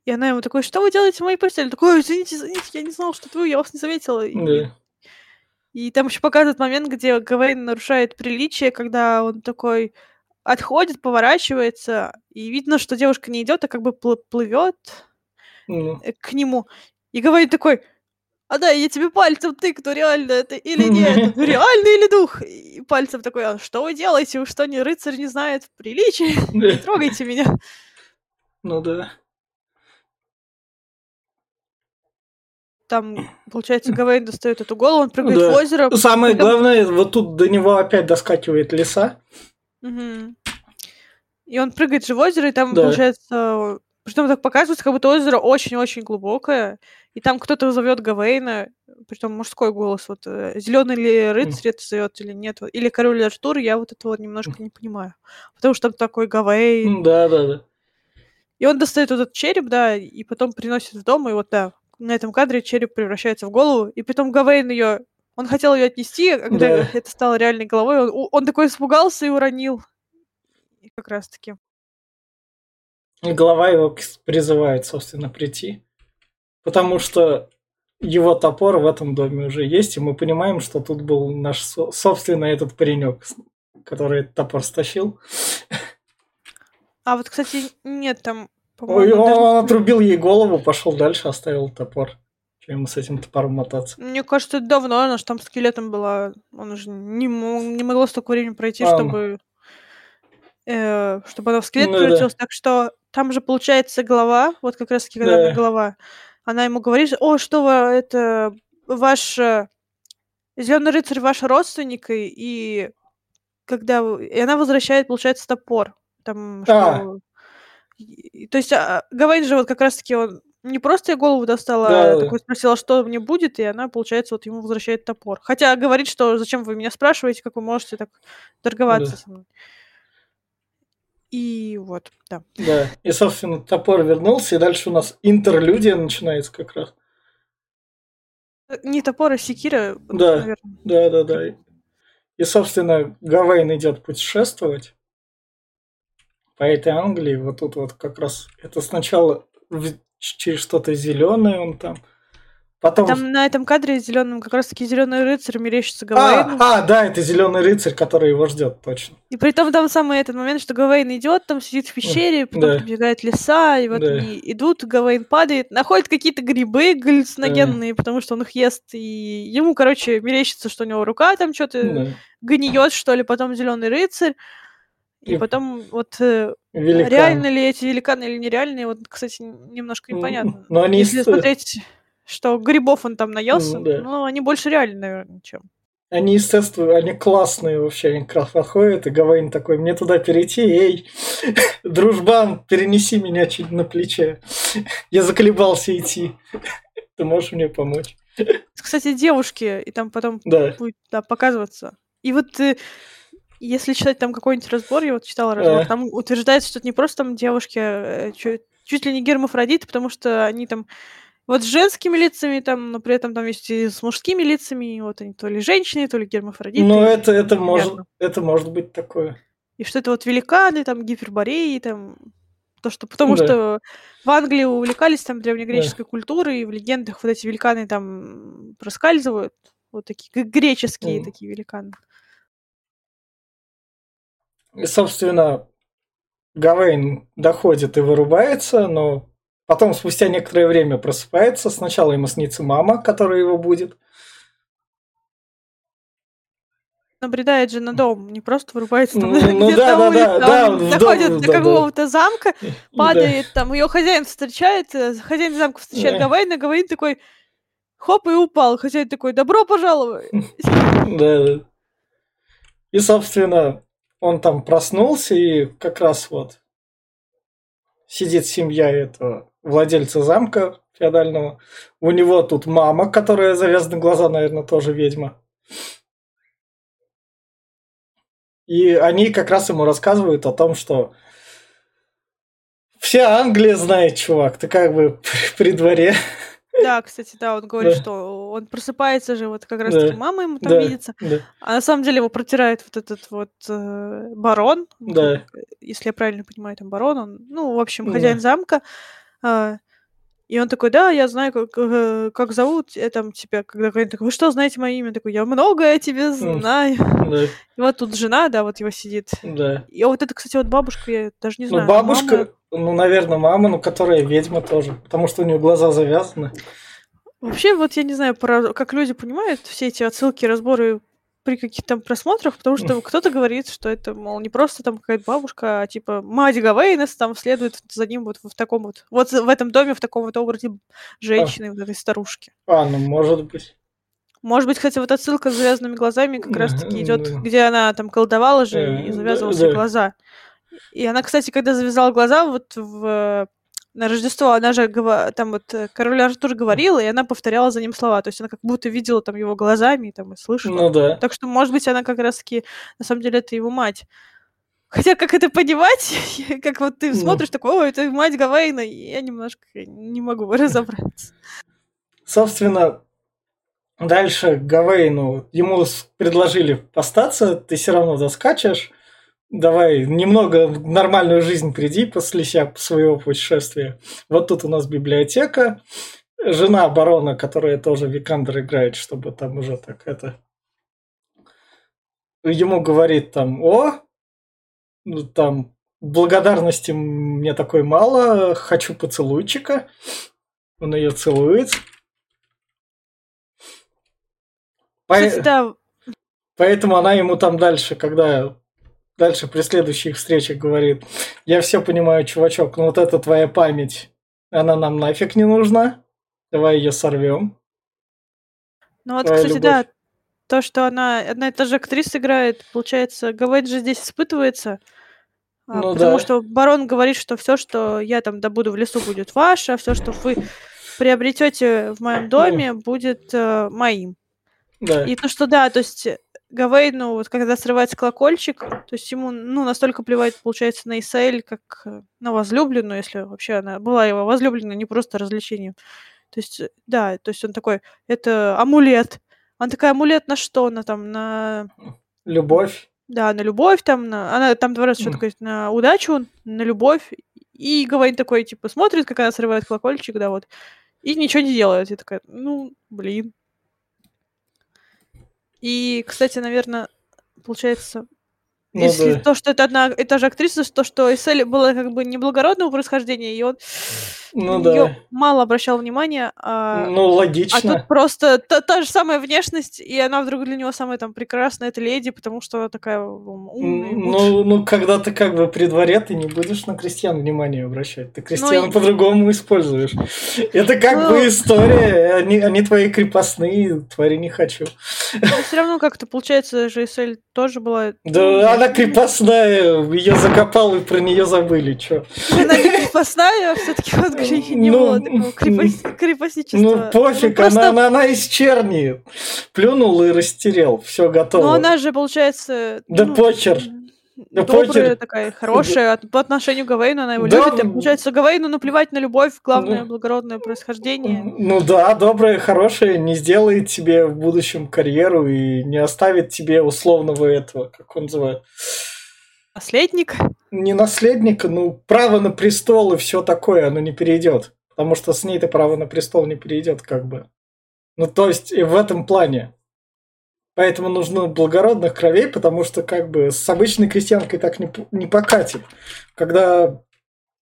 [SPEAKER 2] И она ему такой, что вы делаете в моей постели? Такой, «Ой, извините, извините, я не знал, что вы, я вас не заметила. И,
[SPEAKER 1] да.
[SPEAKER 2] и там еще показывают момент, где Гавейн нарушает приличие, когда он такой отходит, поворачивается, и видно, что девушка не идет, а как бы плывет
[SPEAKER 1] Ну,
[SPEAKER 2] э, к нему. И Гавейн такой, а да, я тебе пальцем тыкну, реально это или нет, это реально или дух? И пальцем такой, а что вы делаете? Вы что, не рыцарь не знает приличия? Не трогайте меня.
[SPEAKER 1] Ну да.
[SPEAKER 2] Там, получается, Гавейн достает эту голову, он прыгает
[SPEAKER 1] Да.
[SPEAKER 2] в озеро.
[SPEAKER 1] Самое
[SPEAKER 2] Потом-
[SPEAKER 1] главное, вот тут до него опять доскакивает лиса.
[SPEAKER 2] Мгм. И он прыгает же в озеро, и там,
[SPEAKER 1] Да.
[SPEAKER 2] получается, притом так показывается, как будто озеро очень-очень глубокое, и там кто-то зовет Гавейна, притом мужской голос, вот зеленый ли рыцарь это зовет или нет, или король Артур, я вот этого немножко не понимаю, потому что там такой Гавейн,
[SPEAKER 1] Да, да, да.
[SPEAKER 2] и он достает вот этот череп, да, и потом приносит в дом, и вот да, на этом кадре череп превращается в голову, и потом Гавейн ее, он хотел ее отнести, а когда
[SPEAKER 1] Да.
[SPEAKER 2] это стало реальной головой, он, он такой испугался и уронил. И как раз таки.
[SPEAKER 1] И глава его призывает, собственно, прийти. Потому что его топор в этом доме уже есть, и мы понимаем, что тут был наш со- собственный этот паренек, который этот топор стащил.
[SPEAKER 2] А вот, кстати, нет там,
[SPEAKER 1] Ой,
[SPEAKER 2] даже-
[SPEAKER 1] он отрубил ей голову, пошел дальше, оставил топор. Чем ему с этим топором мотаться?
[SPEAKER 2] Мне кажется, это давно она же там скелетом была. Он же не, мо- не могло столько времени пройти,
[SPEAKER 1] А,
[SPEAKER 2] чтобы... э, чтобы она в скелет
[SPEAKER 1] Ну да.
[SPEAKER 2] превратилась. Так что там же получается глава, вот как раз таки, когда
[SPEAKER 1] Да.
[SPEAKER 2] она глава, она ему говорит: "О, что вы, это ваш, э, зелёный рыцарь ваш родственник". И и когда и она возвращает, получается, топор. Там
[SPEAKER 1] А.
[SPEAKER 2] что и то есть, а, Гавейн же вот как раз таки он не просто ей голову достал, а
[SPEAKER 1] Да-да-да.
[SPEAKER 2] такой спросил: "А что мне будет?" И она, получается, вот ему возвращает топор. Хотя говорит, что: "Зачем вы меня спрашиваете, как вы можете так торговаться
[SPEAKER 1] Да.
[SPEAKER 2] со мной?" И вот, да.
[SPEAKER 1] Да. И, собственно, топор вернулся, и дальше у нас интерлюдия начинается как раз.
[SPEAKER 2] Э, не топор, а секира,
[SPEAKER 1] Да.
[SPEAKER 2] наверно.
[SPEAKER 1] Да-да-да. И, собственно, Гавейн идет путешествовать по этой Англии. Вот тут вот как раз это сначала через что-то зеленое он там. Потом...
[SPEAKER 2] Там на этом кадре зеленом как раз таки зеленый рыцарь мерещится
[SPEAKER 1] А,
[SPEAKER 2] Гавейну.
[SPEAKER 1] а, да, это зеленый рыцарь, который его ждет, точно.
[SPEAKER 2] И при том там самый этот момент, что Гавейн идет, там сидит в пещере, потом
[SPEAKER 1] да.
[SPEAKER 2] прибегает леса, и вот
[SPEAKER 1] Да.
[SPEAKER 2] они идут, Гавейн падает, находит какие-то грибы галлюциногенные, потому что он их ест, и ему, короче, мерещится, что у него рука там что-то
[SPEAKER 1] Да.
[SPEAKER 2] гниет, что ли, потом зеленый рыцарь. И
[SPEAKER 1] И
[SPEAKER 2] потом вот э, реально ли эти великаны или нереальные, вот, кстати, немножко непонятно.
[SPEAKER 1] но они
[SPEAKER 2] Если смотреть, что грибов он там наелся,
[SPEAKER 1] М, да.
[SPEAKER 2] ну, они больше реальные, наверное, чем.
[SPEAKER 1] Они, естественно, они классные вообще, они подходят, и Гавейн такой, мне туда перейти, эй, дружбан, перенеси меня чуть на плече. Я заколебался идти. Ты можешь мне помочь?
[SPEAKER 2] Кстати, девушки, и там потом
[SPEAKER 1] Да.
[SPEAKER 2] будет да, показываться. И вот э, если читать там какой-нибудь разбор, я вот читала разбор,
[SPEAKER 1] А.
[SPEAKER 2] там утверждается, что это не просто там девушки, э, чуть, чуть ли не гермафродиты, потому что они там вот с женскими лицами, там, но при этом там есть и с мужскими лицами, и вот они то ли женщины, то ли гермафродиты.
[SPEAKER 1] Ну, это, это, может, это может быть такое.
[SPEAKER 2] И что это вот великаны, там, гипербореи, там, то, что, потому
[SPEAKER 1] Да.
[SPEAKER 2] что в Англии увлекались там древнегреческой культурой, и в легендах вот эти великаны там проскальзывают, вот такие греческие
[SPEAKER 1] Мгм.
[SPEAKER 2] такие великаны.
[SPEAKER 1] И, собственно, Гавейн доходит и вырубается, но потом спустя некоторое время просыпается. Сначала ему снится мама, которая его будет.
[SPEAKER 2] Набредает же на дом, не просто вырубается там
[SPEAKER 1] Ну, ну
[SPEAKER 2] где-то
[SPEAKER 1] да, да, да,
[SPEAKER 2] улице,
[SPEAKER 1] да,
[SPEAKER 2] а он
[SPEAKER 1] дом,
[SPEAKER 2] доходит
[SPEAKER 1] да,
[SPEAKER 2] до
[SPEAKER 1] да.
[SPEAKER 2] какого-то замка,
[SPEAKER 1] И
[SPEAKER 2] падает там, ее хозяин встречает, э, хозяин замка встречает
[SPEAKER 1] Да.
[SPEAKER 2] Гавейна, Гавейн такой, хоп, и упал. Хозяин такой, добро пожаловать.
[SPEAKER 1] Да, да. И, собственно, он там проснулся, и как раз вот сидит семья этого владельца замка феодального. У него тут мама, которая завязаны глаза, наверное, тоже ведьма. И они как раз ему рассказывают о том, что вся Англия знает, чувак, ты как бы при дворе.
[SPEAKER 2] Да, кстати, да, он говорит,
[SPEAKER 1] Да.
[SPEAKER 2] что он просыпается же, вот как раз
[SPEAKER 1] Да.
[SPEAKER 2] мама ему там
[SPEAKER 1] Да,
[SPEAKER 2] видится,
[SPEAKER 1] да,
[SPEAKER 2] а на самом деле его протирает вот этот вот э, барон, ну,
[SPEAKER 1] Да.
[SPEAKER 2] если я правильно понимаю, там барон, он, ну, в общем,
[SPEAKER 1] Да.
[SPEAKER 2] хозяин замка, а, и он такой, да, я знаю, как, э, как зовут э, там тебя, когда Гавейн такой, вы что, знаете мое имя? Такой, я многое о тебе знаю.
[SPEAKER 1] да,
[SPEAKER 2] И вот тут жена, да, вот его сидит.
[SPEAKER 1] да.
[SPEAKER 2] И вот это, кстати, вот бабушка, я даже не
[SPEAKER 1] Ну,
[SPEAKER 2] знаю.
[SPEAKER 1] бабушка,
[SPEAKER 2] мама-
[SPEAKER 1] ну, наверное, мама, ну, которая ведьма тоже. Потому что у нее глаза завязаны.
[SPEAKER 2] Вообще, вот я не знаю, про- как люди понимают все эти отсылки, разборы при каких-то там просмотрах, потому что кто-то говорит, что это, мол, не просто там какая-то бабушка, а типа мать Гавейнес там следует за ним вот в таком вот, вот в этом доме в таком вот образе женщины, вот этой старушки.
[SPEAKER 1] А, ну, может быть.
[SPEAKER 2] Может быть, кстати, вот отсылка с завязанными глазами как раз-таки идет, где она там колдовала же
[SPEAKER 1] Э,
[SPEAKER 2] и завязывала себе глаза. И она, кстати, когда завязала глаза, вот в на Рождество она же там вот э, король Артур говорила, и она повторяла за ним слова. То есть она как будто видела там его глазами там, и слышала.
[SPEAKER 1] Ну, да.
[SPEAKER 2] Так что, может быть, она как раз-таки, на самом деле, это его мать. Хотя, как это понимать, как вот ты
[SPEAKER 1] Ну.
[SPEAKER 2] смотришь, такой, о, это мать Гавейна, и я немножко не могу разобраться.
[SPEAKER 1] Собственно, дальше Гавейну, ему предложили остаться, ты все равно доскачешь. Давай немного в нормальную жизнь приди после себя своего путешествия. Вот тут у нас библиотека. Жена барона, которая тоже Викандер играет, чтобы там уже так это... Ему говорит там, о, ну, там, благодарности мне такой мало, хочу поцелуйчика. Он ее целует. По-
[SPEAKER 2] Кстати, да,
[SPEAKER 1] Поэтому она ему там дальше, когда дальше при следующих встречах говорит, я все понимаю, чувачок, но вот это твоя память, она нам нафиг не нужна, давай ее сорвем.
[SPEAKER 2] Ну вот, Твоя кстати, любовь. да, то, что она одна и та же актриса играет, получается, Гавейн же здесь испытывается, а, ну, потому да. что барон говорит, что все, что я там добуду в лесу, будет ваше, а все, что вы приобретете в моем доме, будет э, моим. Да. И то, что да, то есть Гавейну, вот когда срывается колокольчик, то есть ему, ну, настолько плевать, получается, на Исаэль, как э, на возлюбленную, если вообще она была его возлюбленной, не просто развлечением. То есть, да, то есть он такой, это амулет. Она такая, амулет на что? Она там, на...
[SPEAKER 1] Любовь.
[SPEAKER 2] Да, на любовь там, на... она там два раза что-то говорит, на удачу, на любовь. И Гавейн такой, типа, смотрит, как она срывает колокольчик, да, вот. И ничего не делает. Я такая, ну, блин. И, кстати, наверное, получается, ну, если да. то, что это одна и та же актриса, то, что Эссель была как бы неблагородного происхождения, и он ну, да. мало обращал внимания. А,
[SPEAKER 1] ну, логично.
[SPEAKER 2] А тут просто та, та же самая внешность, и она вдруг для него самая там прекрасная, эта леди, потому что она такая умная.
[SPEAKER 1] Ну, ну, когда ты как бы при дворе, ты не будешь на крестьян внимание обращать. Ты крестьян ну, по-другому используешь. Это как ну, бы история, они, они твои крепостные, твори не хочу.
[SPEAKER 2] Но все равно как-то получается, же Эссель тоже была...
[SPEAKER 1] Да, ну, она крепостная, ее закопал и про нее забыли, чё.
[SPEAKER 2] Не крепостная, все-таки вот не ну, было такого крепост... крепостничества.
[SPEAKER 1] Ну, пофиг, ну, просто... она, она, из черни. Плюнул и растерял, все готово.
[SPEAKER 2] Но она же, получается...
[SPEAKER 1] Да ну, почер.
[SPEAKER 2] Да добрая, такая, хорошая по отношению к Гавейну, она его да. любит. И, получается, Гавейну наплевать на любовь, главное, ну, благородное происхождение.
[SPEAKER 1] Ну да, добрая, хорошая, не сделает тебе в будущем карьеру и не оставит тебе условного этого, как он называет.
[SPEAKER 2] Наследник?
[SPEAKER 1] Не наследника, ну, право на престол и все такое, оно не перейдет. Потому что с ней-то право на престол не перейдет, как бы. Ну, то есть, и в этом плане. Поэтому нужно благородных кровей, потому что как бы с обычной крестьянкой так не, не покатит. Когда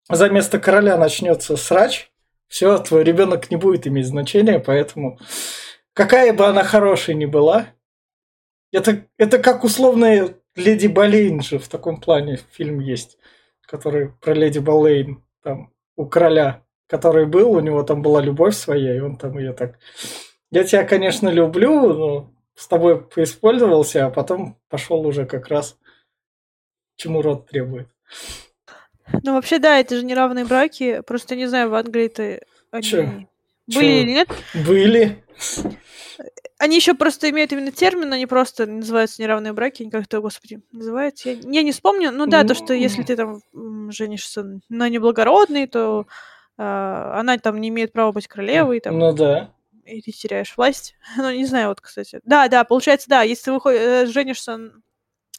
[SPEAKER 1] за место короля начнется срач, все, твой ребенок не будет иметь значения, поэтому какая бы она хорошая ни была, это, это как условная леди Болейн же в таком плане фильм есть, который про леди Болейн, там, у короля, который был, у него там была любовь своя, и он там ее так... Я тебя, конечно, люблю, но с тобой поиспользовался, а потом пошел уже как раз чему род требует.
[SPEAKER 2] Ну, вообще, да, это же неравные браки. Просто не знаю, в Англии-то они Чё? были Чё? или нет.
[SPEAKER 1] Были.
[SPEAKER 2] Они еще просто имеют именно термин, они просто называются неравные браки, они как-то, господи, называются. Я, я не вспомню. Ну да, то, что если ты там женишься на неблагородный, то э, она там не имеет права быть королевой. Там.
[SPEAKER 1] Ну да
[SPEAKER 2] и ты теряешь власть. Ну, не знаю, вот, кстати. Да, да, получается, да, если ты выходишь, э, женишься,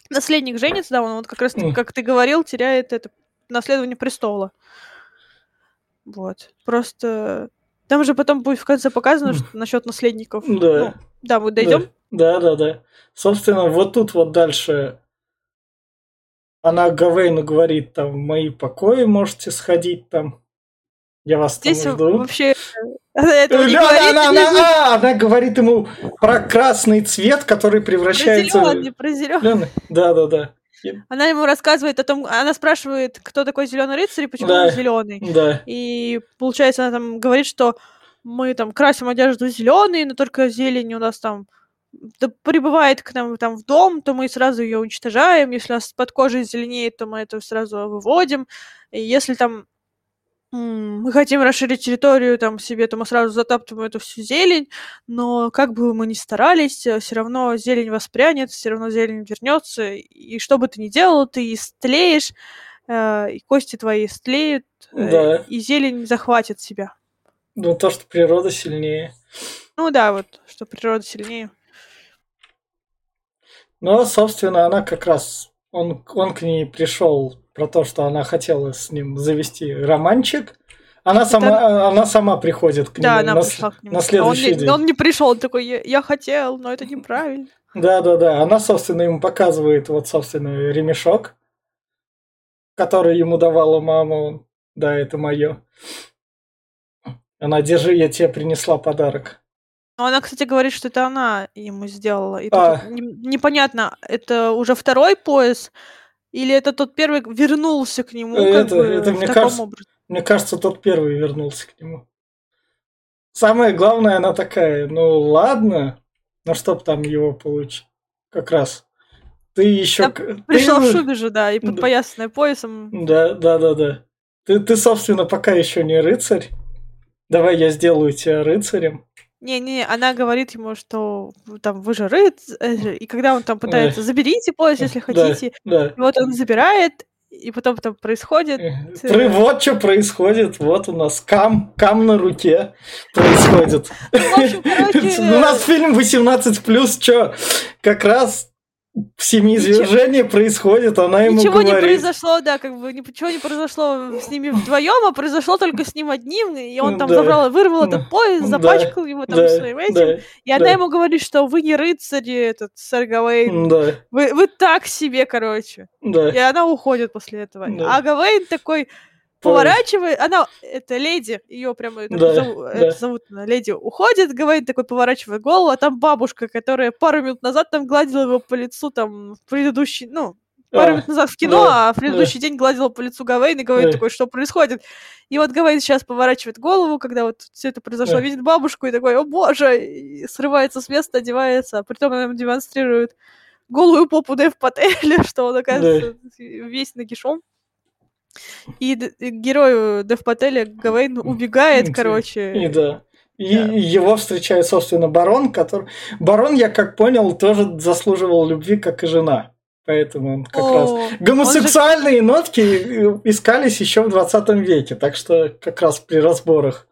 [SPEAKER 2] наследник женится, да, он вот как раз, как ты говорил, теряет это наследование престола. Вот. Просто там же потом будет в конце показано, что насчет наследников. Да. Ну, да, мы дойдем.
[SPEAKER 1] Да, да, да. Собственно, вот тут вот дальше она Гавейну говорит, там, в мои покои можете сходить там. Я вас Здесь там жду.
[SPEAKER 2] вообще она этого не
[SPEAKER 1] говорит. Она, она, она, она говорит ему про красный цвет, который превращается...
[SPEAKER 2] Про зеленый, про зеленый.
[SPEAKER 1] Да, да, да.
[SPEAKER 2] Она ему рассказывает о том, она спрашивает, кто такой зеленый рыцарь и почему да, он зеленый.
[SPEAKER 1] Да.
[SPEAKER 2] И получается, она там говорит, что мы там красим одежду зеленый, но только зелень у нас там да, прибывает к нам там в дом, то мы сразу ее уничтожаем. Если у нас под кожей зеленеет, то мы это сразу выводим. И если там мы хотим расширить территорию там себе, то мы сразу затаптываем эту всю зелень, но как бы мы ни старались, э, все равно зелень воспрянет, все равно зелень вернется, и что бы ты ни делал, ты истлеешь, э, и кости твои истлеют, э, да. и зелень захватит себя.
[SPEAKER 1] Ну, то, что природа сильнее.
[SPEAKER 2] Ну да, вот, что природа сильнее.
[SPEAKER 1] Ну, собственно, она как раз, он, он к ней пришел про то, что она хотела с ним завести романчик. Она сама, это... она сама приходит к нему, да, она на, пришла к нему. на следующий
[SPEAKER 2] а он
[SPEAKER 1] день.
[SPEAKER 2] он не пришел, он такой, я, я хотел, но это неправильно.
[SPEAKER 1] Да, да, да. Она, собственно, ему показывает вот, собственно, ремешок, который ему давала мама. Да, это мое. Она, держи, я тебе принесла подарок.
[SPEAKER 2] Ну, она, кстати, говорит, что это она ему сделала. И а. непонятно, это уже второй пояс, Или это тот первый вернулся к нему, как
[SPEAKER 1] Это,
[SPEAKER 2] бы,
[SPEAKER 1] это мне кажется,
[SPEAKER 2] образе?
[SPEAKER 1] мне кажется, тот первый вернулся к нему. Самое главное, она такая, ну ладно, но чтоб там его получить. Как раз. Ты еще...
[SPEAKER 2] Да, Пришел в шубе же, да, и
[SPEAKER 1] Да.
[SPEAKER 2] подпоясанная поясом.
[SPEAKER 1] Да, да, да, да. Ты, ты, собственно, пока еще не рыцарь. Давай я сделаю тебя рыцарем.
[SPEAKER 2] Не-не, она говорит ему, что там вы же рыцарь, и когда он там пытается, заберите пояс, если
[SPEAKER 1] Да,
[SPEAKER 2] хотите,
[SPEAKER 1] Да.
[SPEAKER 2] и вот он забирает, и потом там происходит... э,
[SPEAKER 1] Про- Вот что происходит. Вот у нас кам, кам на руке происходит.
[SPEAKER 2] Ну,
[SPEAKER 1] У нас фильм 18 плюс, что как раз семиизвержение происходит, она ему
[SPEAKER 2] Ничего не
[SPEAKER 1] говорит.
[SPEAKER 2] произошло, да, как бы ничего не произошло с ними вдвоем, а произошло только с ним одним, и он там
[SPEAKER 1] Да.
[SPEAKER 2] забрал, вырвал этот пояс,
[SPEAKER 1] Да.
[SPEAKER 2] запачкал его там
[SPEAKER 1] Да,
[SPEAKER 2] своим этим,
[SPEAKER 1] да,
[SPEAKER 2] и она
[SPEAKER 1] да.
[SPEAKER 2] ему говорит, что вы не рыцари, этот сэр Гавейн,
[SPEAKER 1] да,
[SPEAKER 2] вы, вы так себе, короче.
[SPEAKER 1] да.
[SPEAKER 2] И она уходит после этого.
[SPEAKER 1] Да.
[SPEAKER 2] А Гавейн такой поворачивает, она, это леди, ее прямо это
[SPEAKER 1] Да,
[SPEAKER 2] зову-
[SPEAKER 1] да.
[SPEAKER 2] это зовут, леди уходит, Гавейн такой поворачивает голову, а там бабушка, которая пару минут назад там гладила его по лицу, там, в предыдущий, ну, пару
[SPEAKER 1] А,
[SPEAKER 2] минут назад в кино,
[SPEAKER 1] да,
[SPEAKER 2] а в предыдущий день гладила по лицу Гавейн и говорит
[SPEAKER 1] Да.
[SPEAKER 2] такой, что происходит. И вот Гавейн сейчас поворачивает голову, когда вот все это произошло,
[SPEAKER 1] Да.
[SPEAKER 2] видит бабушку и такой, о боже, и срывается с места, одевается, а притом она ему демонстрирует голую попу Дэв Пателя, что он, оказывается, весь нагишом. И и герою Дэв Пателя Гавейн убегает,
[SPEAKER 1] И
[SPEAKER 2] короче.
[SPEAKER 1] да. И
[SPEAKER 2] Да.
[SPEAKER 1] его встречает, собственно, барон, который... Барон, я как понял, тоже заслуживал любви, как и жена. Поэтому он как раз...
[SPEAKER 2] О,
[SPEAKER 1] Гомосексуальные нотки э, искались еще в 20 веке, так что как раз при разборах.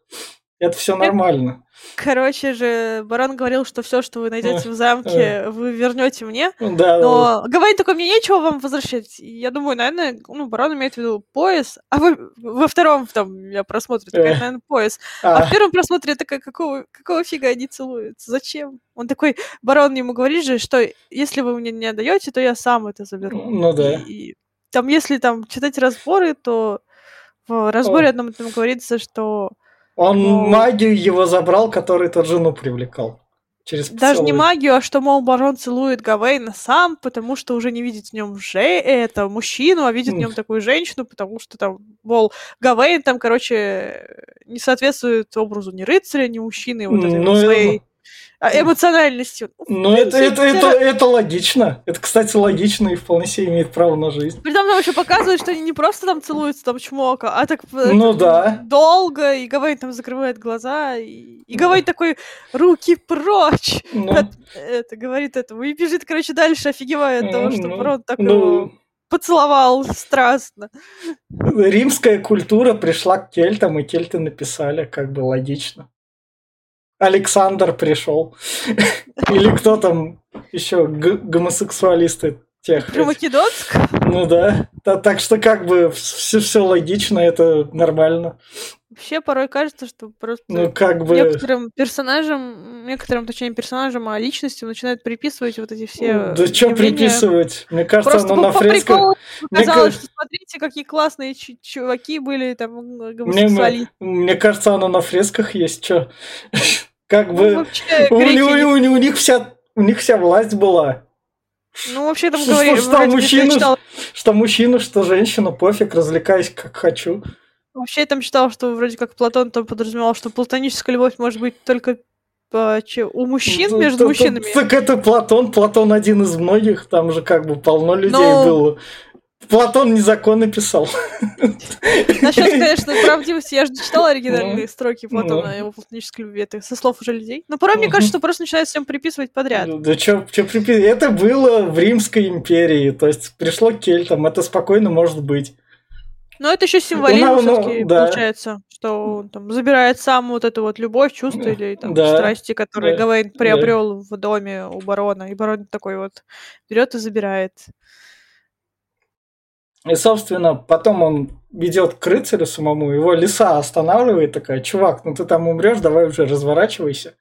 [SPEAKER 1] Это все нормально.
[SPEAKER 2] Короче же, барон говорил, что все, что вы найдете в замке, вы вернете мне.
[SPEAKER 1] Да, да,
[SPEAKER 2] Но говорит такой, мне нечего вам возвращать. Я думаю, наверное, ну, барон имеет в виду пояс. А вы, во втором там я просмотре такая,
[SPEAKER 1] Э.
[SPEAKER 2] наверное, пояс. А
[SPEAKER 1] А,
[SPEAKER 2] в первом просмотре я такая, какого, какого фига они целуются? Зачем? Он такой, барон ему говорит же, что если вы мне не отдаете, то я сам это заберу.
[SPEAKER 1] ну да.
[SPEAKER 2] И, и там, если там читать разборы, то в разборе одном там говорится, что
[SPEAKER 1] Он
[SPEAKER 2] Мол-
[SPEAKER 1] магию его забрал, который тот жену привлекал. Через
[SPEAKER 2] даже не
[SPEAKER 1] поцелуй.
[SPEAKER 2] магию, а что, мол, барон целует Гавейна сам, потому что уже не видит в нем же это мужчину, а видит в нем такую женщину, потому что там, мол, Гавейн там, короче, не соответствует образу ни рыцаря, ни мужчины, вот этой
[SPEAKER 1] Ну,
[SPEAKER 2] своей а, эмоциональности.
[SPEAKER 1] Ну, это, это, это, это логично. Это, кстати, логично и вполне себе имеет право на жизнь.
[SPEAKER 2] Притом там еще показывают, что они не просто там целуются, там чмока, а так э,
[SPEAKER 1] Ну
[SPEAKER 2] это,
[SPEAKER 1] да.
[SPEAKER 2] долго, и Гавейн там закрывает глаза, и, и Гавейн такой, руки прочь!
[SPEAKER 1] Ну,
[SPEAKER 2] От- это говорит этому и бежит, короче, дальше, офигевая от того, что
[SPEAKER 1] ну,
[SPEAKER 2] барон так
[SPEAKER 1] ну,
[SPEAKER 2] его поцеловал страстно.
[SPEAKER 1] римская культура пришла к кельтам, и кельты написали, как бы логично. Александр пришел. Или кто там еще гомосексуалисты тех.
[SPEAKER 2] Про Македонск?
[SPEAKER 1] Ну да. Та- Так что как бы все, все логично, это нормально.
[SPEAKER 2] Вообще порой кажется, что просто
[SPEAKER 1] Ну как бы...
[SPEAKER 2] некоторым персонажам, некоторым, точнее, персонажам, а личностям начинают приписывать вот эти все
[SPEAKER 1] Да что
[SPEAKER 2] явления.
[SPEAKER 1] приписывать? Мне кажется,
[SPEAKER 2] Просто
[SPEAKER 1] оно
[SPEAKER 2] по,
[SPEAKER 1] на
[SPEAKER 2] по
[SPEAKER 1] фресках...
[SPEAKER 2] приколу
[SPEAKER 1] Мне
[SPEAKER 2] показалось,
[SPEAKER 1] ка-
[SPEAKER 2] что смотрите, какие классные чу- чуваки были, там,
[SPEAKER 1] Мне,
[SPEAKER 2] гомосексуалисты.
[SPEAKER 1] мне кажется, оно на фресках есть, что как
[SPEAKER 2] Ну,
[SPEAKER 1] бы
[SPEAKER 2] вообще,
[SPEAKER 1] у, у- у- у них вся у них вся власть была,
[SPEAKER 2] Ну, вообще там
[SPEAKER 1] Что-
[SPEAKER 2] говорили,
[SPEAKER 1] что
[SPEAKER 2] бы,
[SPEAKER 1] мужчина- что мужчина, что женщина, пофиг, развлекаюсь как хочу.
[SPEAKER 2] Вообще я там читал, что вроде как Платон там подразумевал, что платоническая любовь может быть только у мужчин
[SPEAKER 1] Т-
[SPEAKER 2] между
[SPEAKER 1] т- т-
[SPEAKER 2] мужчинами.
[SPEAKER 1] Так это Платон, Платон один из многих, там же как бы полно людей
[SPEAKER 2] Ну.
[SPEAKER 1] было. Платон не законы писал.
[SPEAKER 2] Насчет, конечно, правдивости, я же читала оригинальные
[SPEAKER 1] Ну,
[SPEAKER 2] строки Платона
[SPEAKER 1] ну.
[SPEAKER 2] его платонической любви, это со слов уже людей. Но порой мне кажется, что просто начинают всем приписывать подряд.
[SPEAKER 1] Да что, это было в Римской империи, то есть пришло к кельтам, это спокойно может быть.
[SPEAKER 2] Но это еще символизм
[SPEAKER 1] Ну, ну, да.
[SPEAKER 2] получается, что он там забирает сам вот эту вот любовь, чувство или там
[SPEAKER 1] Да,
[SPEAKER 2] страсти, которые
[SPEAKER 1] да,
[SPEAKER 2] Гавейн
[SPEAKER 1] да.
[SPEAKER 2] приобрел в доме у барона, и барон такой вот берет и забирает.
[SPEAKER 1] И, собственно, потом он идет к рыцарю самому, его лиса останавливает, такая, чувак, ну ты там умрешь, давай уже разворачивайся.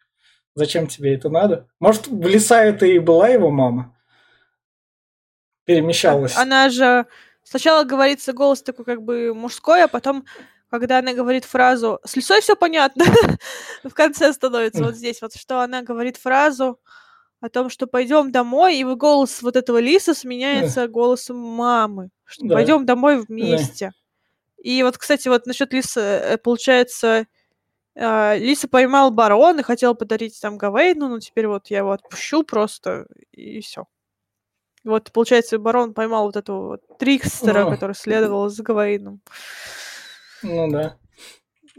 [SPEAKER 1] Зачем тебе это надо? Может, в лиса это и была его мама? Перемещалась.
[SPEAKER 2] Она же сначала говорится голос такой как бы мужской, а потом, когда она говорит фразу «С лисой все понятно», в конце становится вот здесь вот, что она говорит фразу о том, что пойдем домой, и голос вот этого лиса сменяется голосом мамы. Что
[SPEAKER 1] Да.
[SPEAKER 2] пойдем домой вместе. И вот, кстати, вот насчет лиса, э, получается, а, Лиса поймал барон и хотел подарить там Гавейну, но теперь вот я его отпущу просто, и все. Вот, получается, барон поймал вот этого вот Трикстера,
[SPEAKER 1] Ну.
[SPEAKER 2] который следовал за Гавейном.
[SPEAKER 1] Ну да.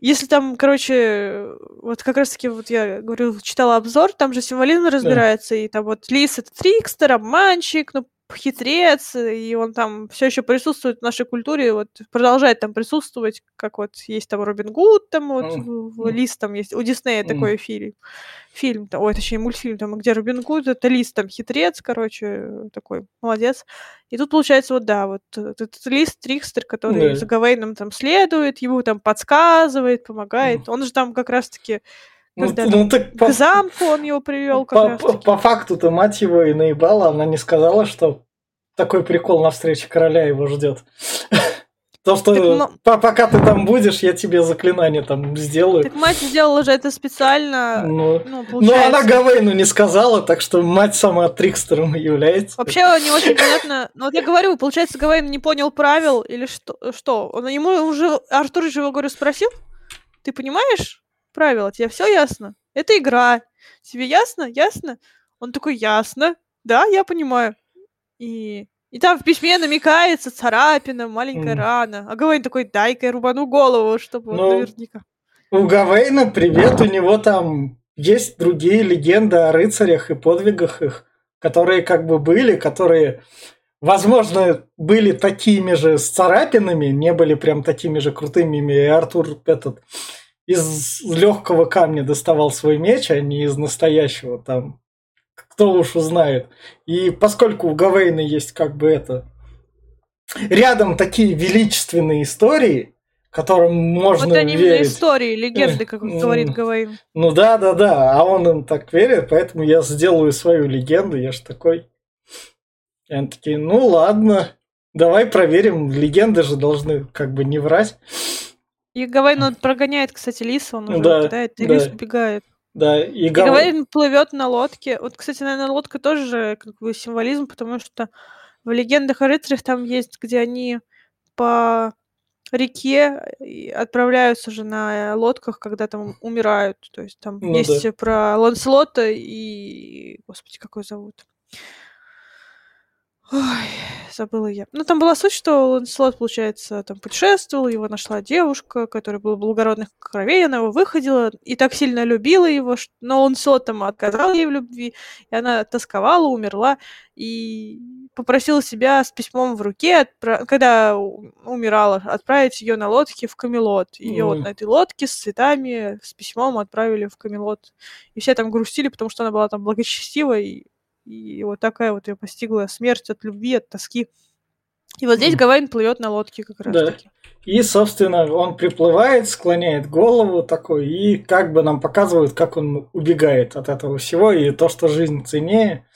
[SPEAKER 2] Если там, короче, вот как раз-таки, вот я говорю, читала обзор, там же символизм разбирается, и там вот Лис — это Трикстер, обманщик, ну, хитрец, и он там все еще присутствует в нашей культуре, вот продолжает там присутствовать, как вот есть там Робин Гуд, там вот в Лис там есть, у Диснея
[SPEAKER 1] Мгм.
[SPEAKER 2] такой фильм, фильм, ой, точнее мультфильм, там, где Робин Гуд, это Лис там хитрец, короче, такой молодец. И тут получается вот да, вот этот Лис Трикстер, который
[SPEAKER 1] Да.
[SPEAKER 2] за Гавейном там следует, ему там подсказывает, помогает. Он же там как раз-таки когда
[SPEAKER 1] т-
[SPEAKER 2] там
[SPEAKER 1] ну так по,
[SPEAKER 2] к замку он его привел как
[SPEAKER 1] по,
[SPEAKER 2] раз
[SPEAKER 1] по-
[SPEAKER 2] таки.
[SPEAKER 1] по факту-то мать его и наебала, она не сказала, что такой прикол на встрече короля его ждет. То, что
[SPEAKER 2] Так, ну-
[SPEAKER 1] по- пока ты там будешь, я тебе заклинание там сделаю.
[SPEAKER 2] Так мать сделала же это специально,
[SPEAKER 1] Ну,
[SPEAKER 2] ну,
[SPEAKER 1] но
[SPEAKER 2] получается.
[SPEAKER 1] она Гавейну не сказала, так что мать сама Трикстером и является.
[SPEAKER 2] Вообще не очень понятно. Ну вот я говорю, получается, Гавейн не понял правил или что? Что? Он ему уже Артур же его говорю спросил. Ты понимаешь правила? Тебе все ясно? Это игра. Тебе ясно? Ясно? Он такой ясно. Да, я понимаю. И и там в письме намекается царапина, маленькая
[SPEAKER 1] Мгм.
[SPEAKER 2] рана. А Гавейн такой, дай-ка я рубану голову, чтобы он
[SPEAKER 1] Ну,
[SPEAKER 2] наверняка.
[SPEAKER 1] У Гавейна привет, у него там есть другие легенды о рыцарях и подвигах их, которые как бы были, которые, возможно, были такими же с царапинами, не были прям такими же крутыми, и Артур этот из легкого камня доставал свой меч, а не из настоящего там. Кто уж узнает. И поскольку у Гавейна есть как бы это... Рядом такие величественные истории, которым можно
[SPEAKER 2] Вот они
[SPEAKER 1] верить.
[SPEAKER 2] истории, легенды, как
[SPEAKER 1] М.
[SPEAKER 2] говорит Гавейн.
[SPEAKER 1] Ну да, да, да, а он им так верит, поэтому я сделаю свою легенду, я ж такой. И они такие, ну ладно, давай проверим, легенды же должны как бы не врать.
[SPEAKER 2] И Гавейн он прогоняет, кстати, Лиса, он уже
[SPEAKER 1] Да,
[SPEAKER 2] нападает, и
[SPEAKER 1] да.
[SPEAKER 2] Лис убегает.
[SPEAKER 1] Да, и,
[SPEAKER 2] И
[SPEAKER 1] Гав-
[SPEAKER 2] Гавейн плывет на лодке. Вот, кстати, наверное, лодка тоже же как бы символизм, потому что в легендах о рыцарях там есть, где они по реке и отправляются же на лодках, когда там умирают. То есть там
[SPEAKER 1] Ну
[SPEAKER 2] есть
[SPEAKER 1] да.
[SPEAKER 2] про Ланселота и... Господи, как его зовут? Ой, забыла я. Ну, там была суть, что Ланселот, получается, там путешествовал, его нашла девушка, которая была благородных кровей, она его выходила и так сильно любила его, ш- но Ланселот там отказал ей в любви, и она тосковала, умерла, и попросила себя с письмом в руке, отпра- когда умирала, отправить ее на лодке в Камелот. Ее вот на этой лодке с цветами, с письмом отправили в Камелот. И все там грустили, потому что она была там благочестива, и, и вот такая вот ее постигла смерть от любви, от тоски. И вот здесь
[SPEAKER 1] Мгм.
[SPEAKER 2] Гавейн плывет на лодке как раз
[SPEAKER 1] Да.
[SPEAKER 2] таки.
[SPEAKER 1] И, собственно, он приплывает, склоняет голову такой, и как бы нам показывают, как он убегает от этого всего, и то, что жизнь ценнее.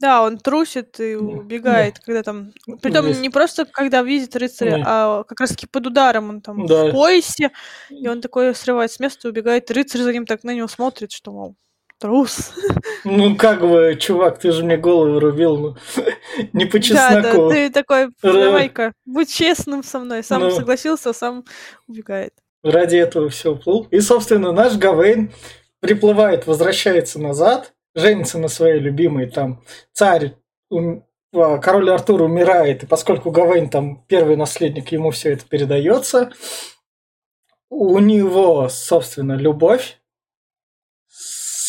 [SPEAKER 2] Да, он трусит и
[SPEAKER 1] Да.
[SPEAKER 2] убегает, когда там... Притом
[SPEAKER 1] Есть.
[SPEAKER 2] не просто когда видит рыцаря,
[SPEAKER 1] Да.
[SPEAKER 2] а как раз таки под ударом он там
[SPEAKER 1] Да.
[SPEAKER 2] в поясе, и он такой срывает с места и убегает. Рыцарь за ним так на него смотрит, что, мол, трус.
[SPEAKER 1] Ну, как бы, чувак, ты же мне голову рубил, ну, не по
[SPEAKER 2] Да, да,
[SPEAKER 1] чесноку.
[SPEAKER 2] ты такой,
[SPEAKER 1] Да.
[SPEAKER 2] давай-ка, будь честным со мной. Сам
[SPEAKER 1] Ну.
[SPEAKER 2] согласился, сам убегает.
[SPEAKER 1] ради этого все плыл. И, собственно, наш Гавейн приплывает, возвращается назад, женится на своей любимой, там, царь, ум- а, король Артур умирает, и поскольку Гавейн там первый наследник, ему все это передается, у него, собственно, любовь.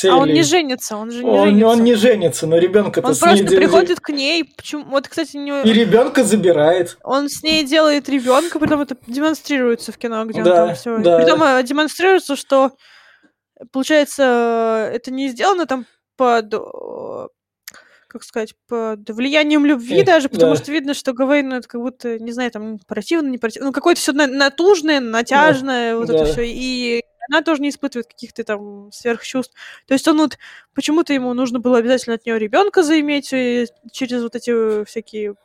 [SPEAKER 1] С
[SPEAKER 2] А он не женится, он же не
[SPEAKER 1] он,
[SPEAKER 2] женится.
[SPEAKER 1] он не женится, но ребенка-то
[SPEAKER 2] Он
[SPEAKER 1] ней
[SPEAKER 2] просто
[SPEAKER 1] де-
[SPEAKER 2] приходит к ней. Почему? Вот, кстати, не...
[SPEAKER 1] и ребенка забирает.
[SPEAKER 2] он с ней делает ребенка, потом это демонстрируется в кино, где
[SPEAKER 1] Да,
[SPEAKER 2] он там все.
[SPEAKER 1] да.
[SPEAKER 2] Притом э, демонстрируется, что получается, э, это не сделано там под э, как сказать, под влиянием любви
[SPEAKER 1] Э,
[SPEAKER 2] даже, потому
[SPEAKER 1] да.
[SPEAKER 2] что видно, что Гавейн, ну, это как будто, не знаю, там, противно, не противно, ну, какое-то все натужное, натяжное, вот это
[SPEAKER 1] да.
[SPEAKER 2] все, и она тоже не испытывает каких-то там сверхчувств. То есть он вот, почему-то ему нужно было обязательно от нее ребенка заиметь и через вот эти всякие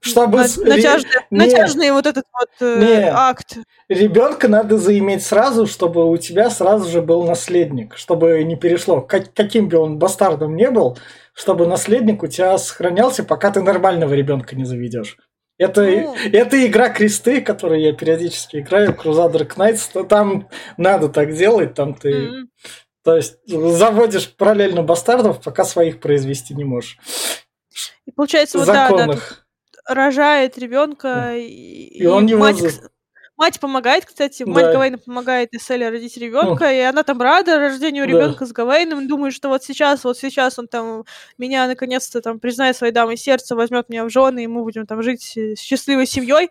[SPEAKER 1] Чтобы
[SPEAKER 2] на-
[SPEAKER 1] с- ре-
[SPEAKER 2] натяжные,
[SPEAKER 1] не.
[SPEAKER 2] натяжные вот этот вот э, акт.
[SPEAKER 1] Ребенка надо заиметь сразу, чтобы у тебя сразу же был наследник, чтобы не перешло. Как- каким бы он бастардом не был, чтобы наследник у тебя сохранялся, пока ты нормального ребенка не заведешь. Это,
[SPEAKER 2] Ну.
[SPEAKER 1] это игра кресты, которую я периодически играю, Crusader Knights, то там надо так делать, там ты,
[SPEAKER 2] М.
[SPEAKER 1] то есть заводишь параллельно бастардов, пока своих произвести не можешь.
[SPEAKER 2] И получается, вот да, да, рожает ребенка, и,
[SPEAKER 1] И он его
[SPEAKER 2] мать,
[SPEAKER 1] за-
[SPEAKER 2] мать помогает, кстати, мать
[SPEAKER 1] Да. Ну.
[SPEAKER 2] Гавейна помогает Эсселе родить ребенка, и она там рада рождению
[SPEAKER 1] Да.
[SPEAKER 2] ребенка с Гавейном, думает, что вот сейчас, вот сейчас он там меня наконец-то там признает своей дамой сердца, возьмет меня в жены, и мы будем там жить э, счастливой семьей.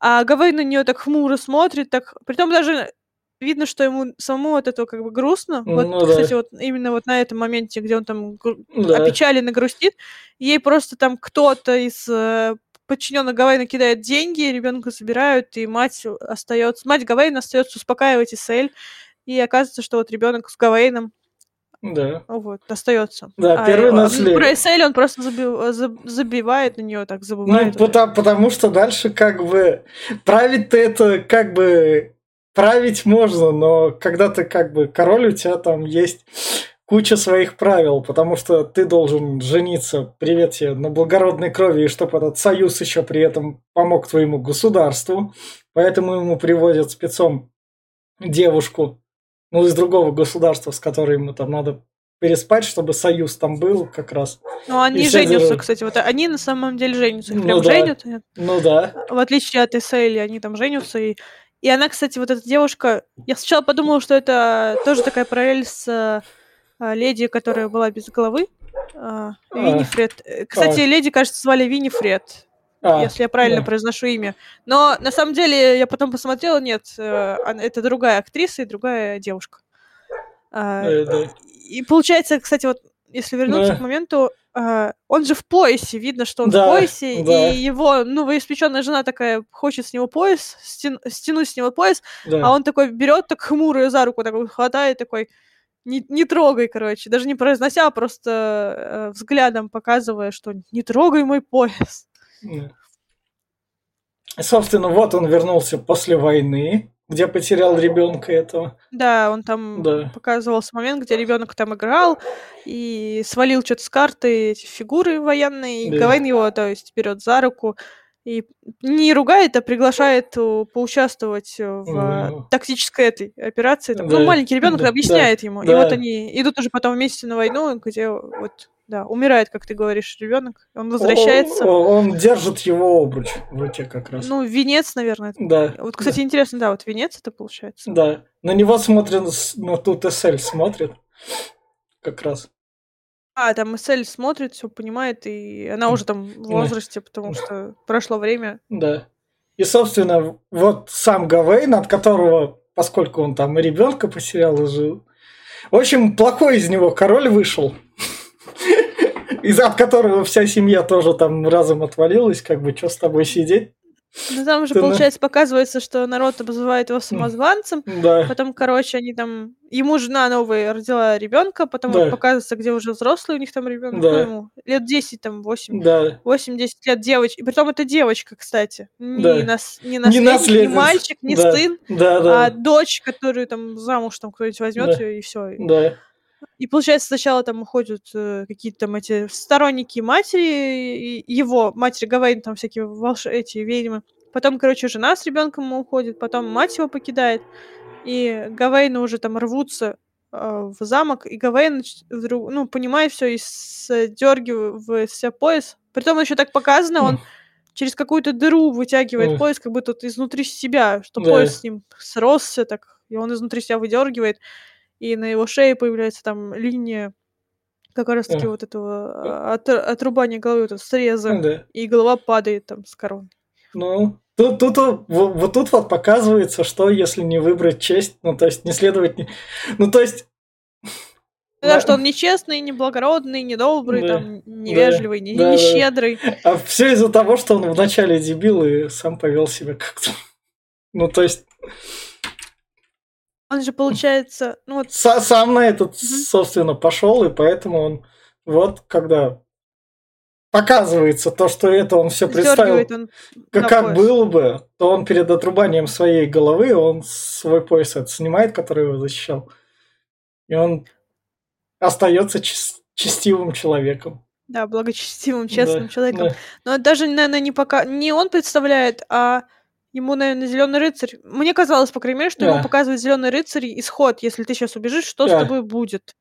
[SPEAKER 2] А Гавейн на нее так хмуро смотрит, так, притом даже видно, что ему самому от этого как бы грустно. Вот,
[SPEAKER 1] Ну да.
[SPEAKER 2] кстати, вот именно вот на этом моменте, где он там гру-
[SPEAKER 1] Да.
[SPEAKER 2] опечален и грустит, ей просто там кто-то из подчиненных Гавейна кидает деньги, ребенка забирают, и мать остается, мать Гавейна остается успокаивать Исель, и оказывается, что вот ребенок с Гавейном
[SPEAKER 1] Да.
[SPEAKER 2] вот остается.
[SPEAKER 1] Да, первый
[SPEAKER 2] а,
[SPEAKER 1] наследник.
[SPEAKER 2] Про Исель он просто заби- заб- забивает на нее, так
[SPEAKER 1] Ну,
[SPEAKER 2] забывает. уже.
[SPEAKER 1] потому, потому что дальше как бы править-то это как бы править можно, но когда ты как бы король, у тебя там есть куча своих правил, потому что ты должен жениться, привет тебе, на благородной крови, и чтобы этот союз еще при этом помог твоему государству. Поэтому ему приводят спецом девушку, ну, из другого государства, с которой ему там надо переспать, чтобы союз там был как раз.
[SPEAKER 2] Ну, они
[SPEAKER 1] и
[SPEAKER 2] женятся,
[SPEAKER 1] деру-
[SPEAKER 2] кстати, вот они на самом деле женятся, их
[SPEAKER 1] Ну
[SPEAKER 2] прям
[SPEAKER 1] да.
[SPEAKER 2] женят,
[SPEAKER 1] Ну да.
[SPEAKER 2] в отличие от Эсейли, они там женятся, и, и она, кстати, вот эта девушка, я сначала подумала, что это тоже такая параллель с э, леди, которая была без головы, а, Винифред. Э, Кстати, леди, кажется, звали Винифред,
[SPEAKER 1] А,
[SPEAKER 2] если я правильно
[SPEAKER 1] да.
[SPEAKER 2] произношу имя. Но на самом деле я потом посмотрела, нет, э, это другая актриса и другая девушка. А,
[SPEAKER 1] Э, да.
[SPEAKER 2] И получается, кстати, вот если вернуться
[SPEAKER 1] Да.
[SPEAKER 2] к моменту, а, он же в поясе, видно, что он
[SPEAKER 1] Да,
[SPEAKER 2] в поясе,
[SPEAKER 1] да.
[SPEAKER 2] и его новоиспеченная жена такая хочет с него пояс, стян- стянуть с него пояс,
[SPEAKER 1] Да.
[SPEAKER 2] а он такой берет так хмуро её за руку, так вот хватает, такой, не, не трогай, короче, даже не произнося, а просто э, взглядом показывая, что не трогай мой пояс.
[SPEAKER 1] И, Собственно, вот он вернулся после войны, где потерял ребенка этого.
[SPEAKER 2] Да, он там
[SPEAKER 1] Да.
[SPEAKER 2] показывался момент, где ребенок там играл и свалил что-то с карты эти фигуры военные, и
[SPEAKER 1] Да.
[SPEAKER 2] Гавейн его, то есть, берет за руку и не ругает, а приглашает э, поучаствовать э, в тактической этой операции. Там,
[SPEAKER 1] Да,
[SPEAKER 2] Ну, маленький ребенок
[SPEAKER 1] да,
[SPEAKER 2] объясняет ему. И
[SPEAKER 1] да.
[SPEAKER 2] вот они идут уже потом вместе на войну, где вот, да, умирает, как ты говоришь, ребенок. Он возвращается.
[SPEAKER 1] О- о- Он держит его обруч в руке как раз.
[SPEAKER 2] Ну, венец, наверное.
[SPEAKER 1] да.
[SPEAKER 2] Вот, кстати, интересно, да, вот венец это получается.
[SPEAKER 1] Да. На него смотрит, на тут SL смотрит. Как раз.
[SPEAKER 2] А, там Эссель смотрит, все понимает, и она уже там в возрасте, потому что прошло время.
[SPEAKER 1] Да. И, собственно, вот сам Гавейн, от которого, поскольку он там и ребенка потерял, и жил. В общем, плохой из него король вышел. Из от которого вся семья тоже там разом отвалилась, как бы, что с тобой сидеть?
[SPEAKER 2] Ну, там же,
[SPEAKER 1] Ты на-
[SPEAKER 2] получается, показывается, что народ обзывает его самозванцем.
[SPEAKER 1] Да.
[SPEAKER 2] Потом, короче, они там... Ему жена новая родила ребенка, потом
[SPEAKER 1] Да.
[SPEAKER 2] вот показывается, где уже взрослый у них там ребенок.
[SPEAKER 1] Да.
[SPEAKER 2] Ну, ему лет 10, там, 8.
[SPEAKER 1] Да.
[SPEAKER 2] 8-10 лет девочка. И притом это девочка, кстати. Не,
[SPEAKER 1] Да.
[SPEAKER 2] нас, не,
[SPEAKER 1] Не
[SPEAKER 2] наследник, не
[SPEAKER 1] наследница.
[SPEAKER 2] мальчик, не
[SPEAKER 1] Да.
[SPEAKER 2] сын,
[SPEAKER 1] Да, да.
[SPEAKER 2] а дочь, которую там замуж там кто-нибудь возьмет
[SPEAKER 1] Да.
[SPEAKER 2] ее, и все.
[SPEAKER 1] Да.
[SPEAKER 2] И получается, сначала там уходят э, какие-то там эти сторонники матери, его, матери Гавейн, там всякие волш... эти ведьмы. Потом, короче, жена с ребенком уходит, потом мать его покидает, и Гавейны уже там рвутся э, в замок, и Гавейн вдруг, ну, понимает все и сдергивает себя пояс. Притом еще так показано, он через какую-то дыру вытягивает пояс, как будто вот изнутри себя, что
[SPEAKER 1] Да.
[SPEAKER 2] пояс с ним сросся так, и он изнутри себя выдергивает, и на его шее появляется там линия как раз таки вот этого а, от- отрубания головы, вот среза,
[SPEAKER 1] Да.
[SPEAKER 2] и голова падает там с короны.
[SPEAKER 1] Ну, тут, тут, вот- вот, тут вот показывается, что если не выбрать честь, ну, то есть не следовать... не- Ну, то есть...
[SPEAKER 2] Да,
[SPEAKER 1] Да.
[SPEAKER 2] что он нечестный, неблагородный, недобрый,
[SPEAKER 1] Да.
[SPEAKER 2] там, невежливый, не,
[SPEAKER 1] Да, да, да.
[SPEAKER 2] нещедрый.
[SPEAKER 1] А все из-за того, что он вначале дебил и сам повел себя как-то... Ну, то есть,
[SPEAKER 2] Он же, получается, ну вот,
[SPEAKER 1] са- сам на этот,
[SPEAKER 2] Мгм.
[SPEAKER 1] собственно, пошел, и поэтому он вот когда показывается то, что это он все представил,
[SPEAKER 2] он
[SPEAKER 1] как, как было бы, то он перед отрубанием своей головы, он свой пояс этот снимает, который его защищал, и он остается чис- честивым человеком.
[SPEAKER 2] Да, благочестивым, честным
[SPEAKER 1] Да,
[SPEAKER 2] человеком.
[SPEAKER 1] да.
[SPEAKER 2] Но даже, наверное, не пока не он представляет, а ему, наверное, зеленый рыцарь. Мне казалось, по крайней мере, что ему
[SPEAKER 1] Да.
[SPEAKER 2] показывает зеленый рыцарь исход, если ты сейчас убежишь, что с
[SPEAKER 1] Да.
[SPEAKER 2] тобой будет.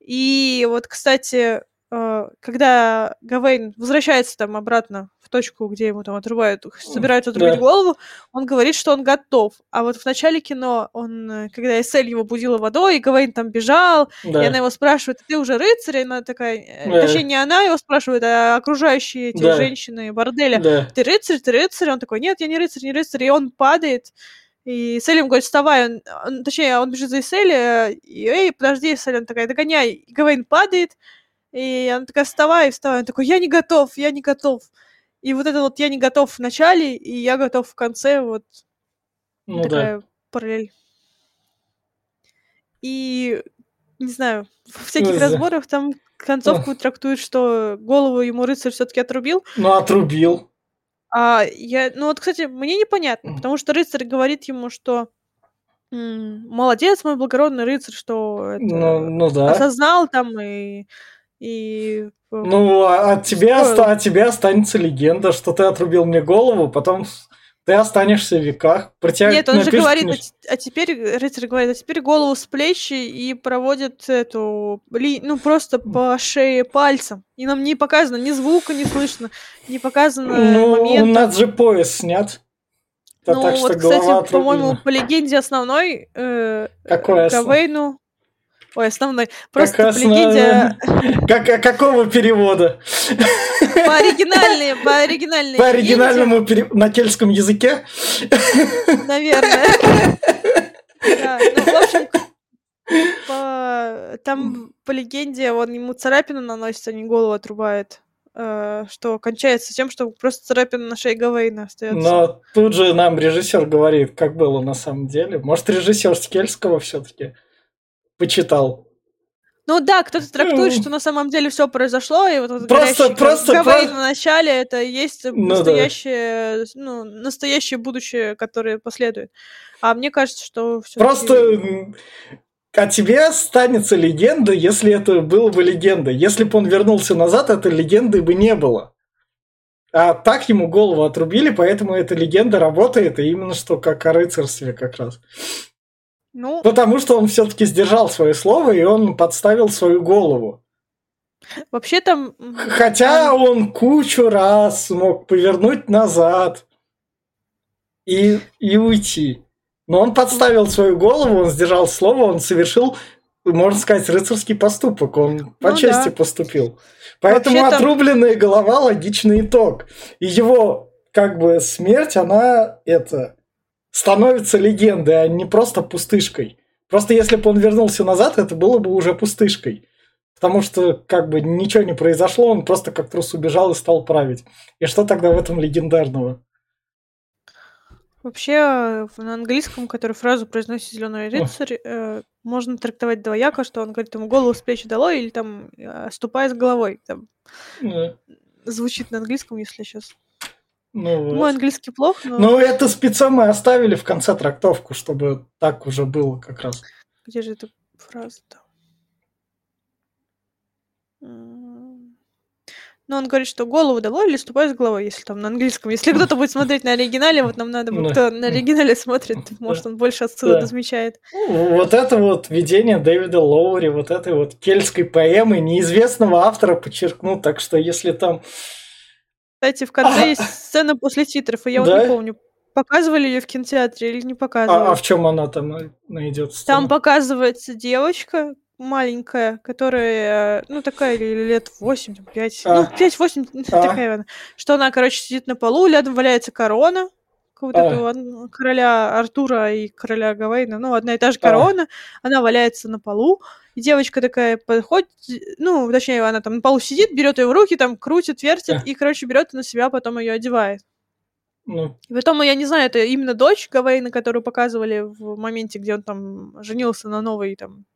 [SPEAKER 2] И вот, кстати, э, когда Гавейн возвращается там обратно в точку, где ему там отрубают, собирают отрубить
[SPEAKER 1] Да.
[SPEAKER 2] голову, он говорит, что он готов. А вот в начале кино, он, э, когда Эссель его будила водой, и Гавейн там бежал, и
[SPEAKER 1] Да.
[SPEAKER 2] она его спрашивает, ты уже рыцарь? И она такая, э,
[SPEAKER 1] Да.
[SPEAKER 2] точнее, не она его спрашивает, а окружающие эти
[SPEAKER 1] Да.
[SPEAKER 2] женщины борделя.
[SPEAKER 1] Да.
[SPEAKER 2] Ты рыцарь, ты рыцарь? Он такой, нет, я не рыцарь, не рыцарь. И он падает, и Селли ему говорит, вставай. Он, он- точнее, он бежит за Селли, и, эй, подожди, Селли, он такая, догоняй. И Гавейн падает, и она такая, вставай, вставай. Он такой, я не готов, я не готов. И вот это вот я не готов в начале, и я готов в конце, вот
[SPEAKER 1] Ну да.
[SPEAKER 2] такая параллель. И, не знаю, в всяких
[SPEAKER 1] Ну да.
[SPEAKER 2] разборах там концовку трактуют, что голову ему рыцарь все таки отрубил.
[SPEAKER 1] Ну, отрубил.
[SPEAKER 2] А я, ну вот, кстати, мне непонятно, потому что рыцарь говорит ему, что молодец, мой благородный рыцарь, что это,
[SPEAKER 1] Ну, ну да.
[SPEAKER 2] осознал там и и э,
[SPEAKER 1] Ну, а от тебя,
[SPEAKER 2] Стоило.
[SPEAKER 1] оста- от тебя останется легенда, что ты отрубил мне голову, потом ты останешься в веках. Про тебя
[SPEAKER 2] Нет, он же говорит, а,
[SPEAKER 1] книж-
[SPEAKER 2] те- а теперь рыцарь говорит, а теперь голову с плеч и проводит эту, ну просто по шее пальцем. И нам не показано ни звука, не слышно, не показано
[SPEAKER 1] Ну, у
[SPEAKER 2] момента.
[SPEAKER 1] нас же пояс снят. Да
[SPEAKER 2] Ну
[SPEAKER 1] так что
[SPEAKER 2] вот, кстати, по-моему, по легенде основной э,
[SPEAKER 1] Какой
[SPEAKER 2] Гавейну... Ой, основной. Просто
[SPEAKER 1] Как
[SPEAKER 2] по легенде...
[SPEAKER 1] Как, какого перевода?
[SPEAKER 2] По оригинальной, по оригинальной
[SPEAKER 1] По оригинальному пере- на кельтском языке?
[SPEAKER 2] Наверное. Да, ну, в общем, по- там по легенде он ему царапину наносит, а не голову отрубает. э, Что кончается тем, что просто царапина на шее Гавейна остается.
[SPEAKER 1] Но тут же нам режиссер говорит, как было на самом деле. Может, режиссер с кельтского все-таки почитал.
[SPEAKER 2] Ну да, кто-то трактует,
[SPEAKER 1] Ну.
[SPEAKER 2] что на самом деле все произошло, и вот этот
[SPEAKER 1] Просто- просто-
[SPEAKER 2] Гавейн
[SPEAKER 1] про-
[SPEAKER 2] в начале это есть
[SPEAKER 1] Ну да.
[SPEAKER 2] настоящее, ну, настоящее будущее, которое последует. А мне кажется, что все
[SPEAKER 1] Просто о тебе останется легенда, если это было бы легенда. Если бы он вернулся назад, этой легенды бы не было. А так ему голову отрубили, поэтому эта легенда работает, и именно что как о рыцарстве как раз.
[SPEAKER 2] Ну,
[SPEAKER 1] Потому что он все-таки сдержал свое слово, и он подставил свою голову.
[SPEAKER 2] вообще там...
[SPEAKER 1] Хотя он кучу раз мог повернуть назад и, и уйти. Но он подставил свою голову, он сдержал слово, он совершил, можно сказать, рыцарский поступок. Он по
[SPEAKER 2] Ну
[SPEAKER 1] чести
[SPEAKER 2] да.
[SPEAKER 1] поступил. Поэтому
[SPEAKER 2] Вообще-то-
[SPEAKER 1] отрубленная голова логичный итог. И его как бы смерть, она это становится легендой, а не просто пустышкой. Просто если бы он вернулся назад, это было бы уже пустышкой. Потому что как бы ничего не произошло, он просто как трус убежал и стал править. И что тогда в этом легендарного?
[SPEAKER 2] Вообще, на английском, который фразу произносит зеленый рыцарь, э, можно трактовать двояко, что он говорит ему голову с плеч долой или там э, ступай с головой. Там
[SPEAKER 1] Ну,
[SPEAKER 2] звучит на английском, если сейчас.
[SPEAKER 1] Ну вот.
[SPEAKER 2] Мой английский плох, но
[SPEAKER 1] Ну, это спеца мы оставили в конце трактовку, чтобы так уже было как раз.
[SPEAKER 2] где же эта фраза-то? М. Ну, он говорит, что голову дало или ступай с головой, если там на английском. Если кто-то будет смотреть на оригинале, вот нам надо,
[SPEAKER 1] Да.
[SPEAKER 2] кто на оригинале смотрит, может, он больше отсылок
[SPEAKER 1] Да.
[SPEAKER 2] замечает.
[SPEAKER 1] Вот это вот видение Дэвида Лоури, вот этой вот кельтской поэмы неизвестного автора подчеркну, так что если там...
[SPEAKER 2] Кстати, в конце
[SPEAKER 1] А.
[SPEAKER 2] есть сцена после титров, и я вот не помню, показывали ее в кинотеатре или не
[SPEAKER 1] А,
[SPEAKER 2] показывали.
[SPEAKER 1] а в чем она там на- найдет?
[SPEAKER 2] Там показывается девочка маленькая, которая, э, ну, такая лет 8, 5,
[SPEAKER 1] А.
[SPEAKER 2] ну, 5-8,
[SPEAKER 1] А.
[SPEAKER 2] такая она. Что она, короче, сидит на полу, рядом валяется корона, вот
[SPEAKER 1] А.
[SPEAKER 2] этого ан- короля Артура и короля Гавейна, ну, одна и та же
[SPEAKER 1] А.
[SPEAKER 2] корона, она валяется на полу, и девочка такая подходит, ну, точнее, она там на полу сидит, берет ее в руки, там крутит, вертит,
[SPEAKER 1] А.
[SPEAKER 2] и, короче, берет на себя, потом ее одевает.
[SPEAKER 1] Ну,
[SPEAKER 2] И потом, я не знаю, это именно дочь Гавейна, которую показывали в моменте, где он там женился на новой, там,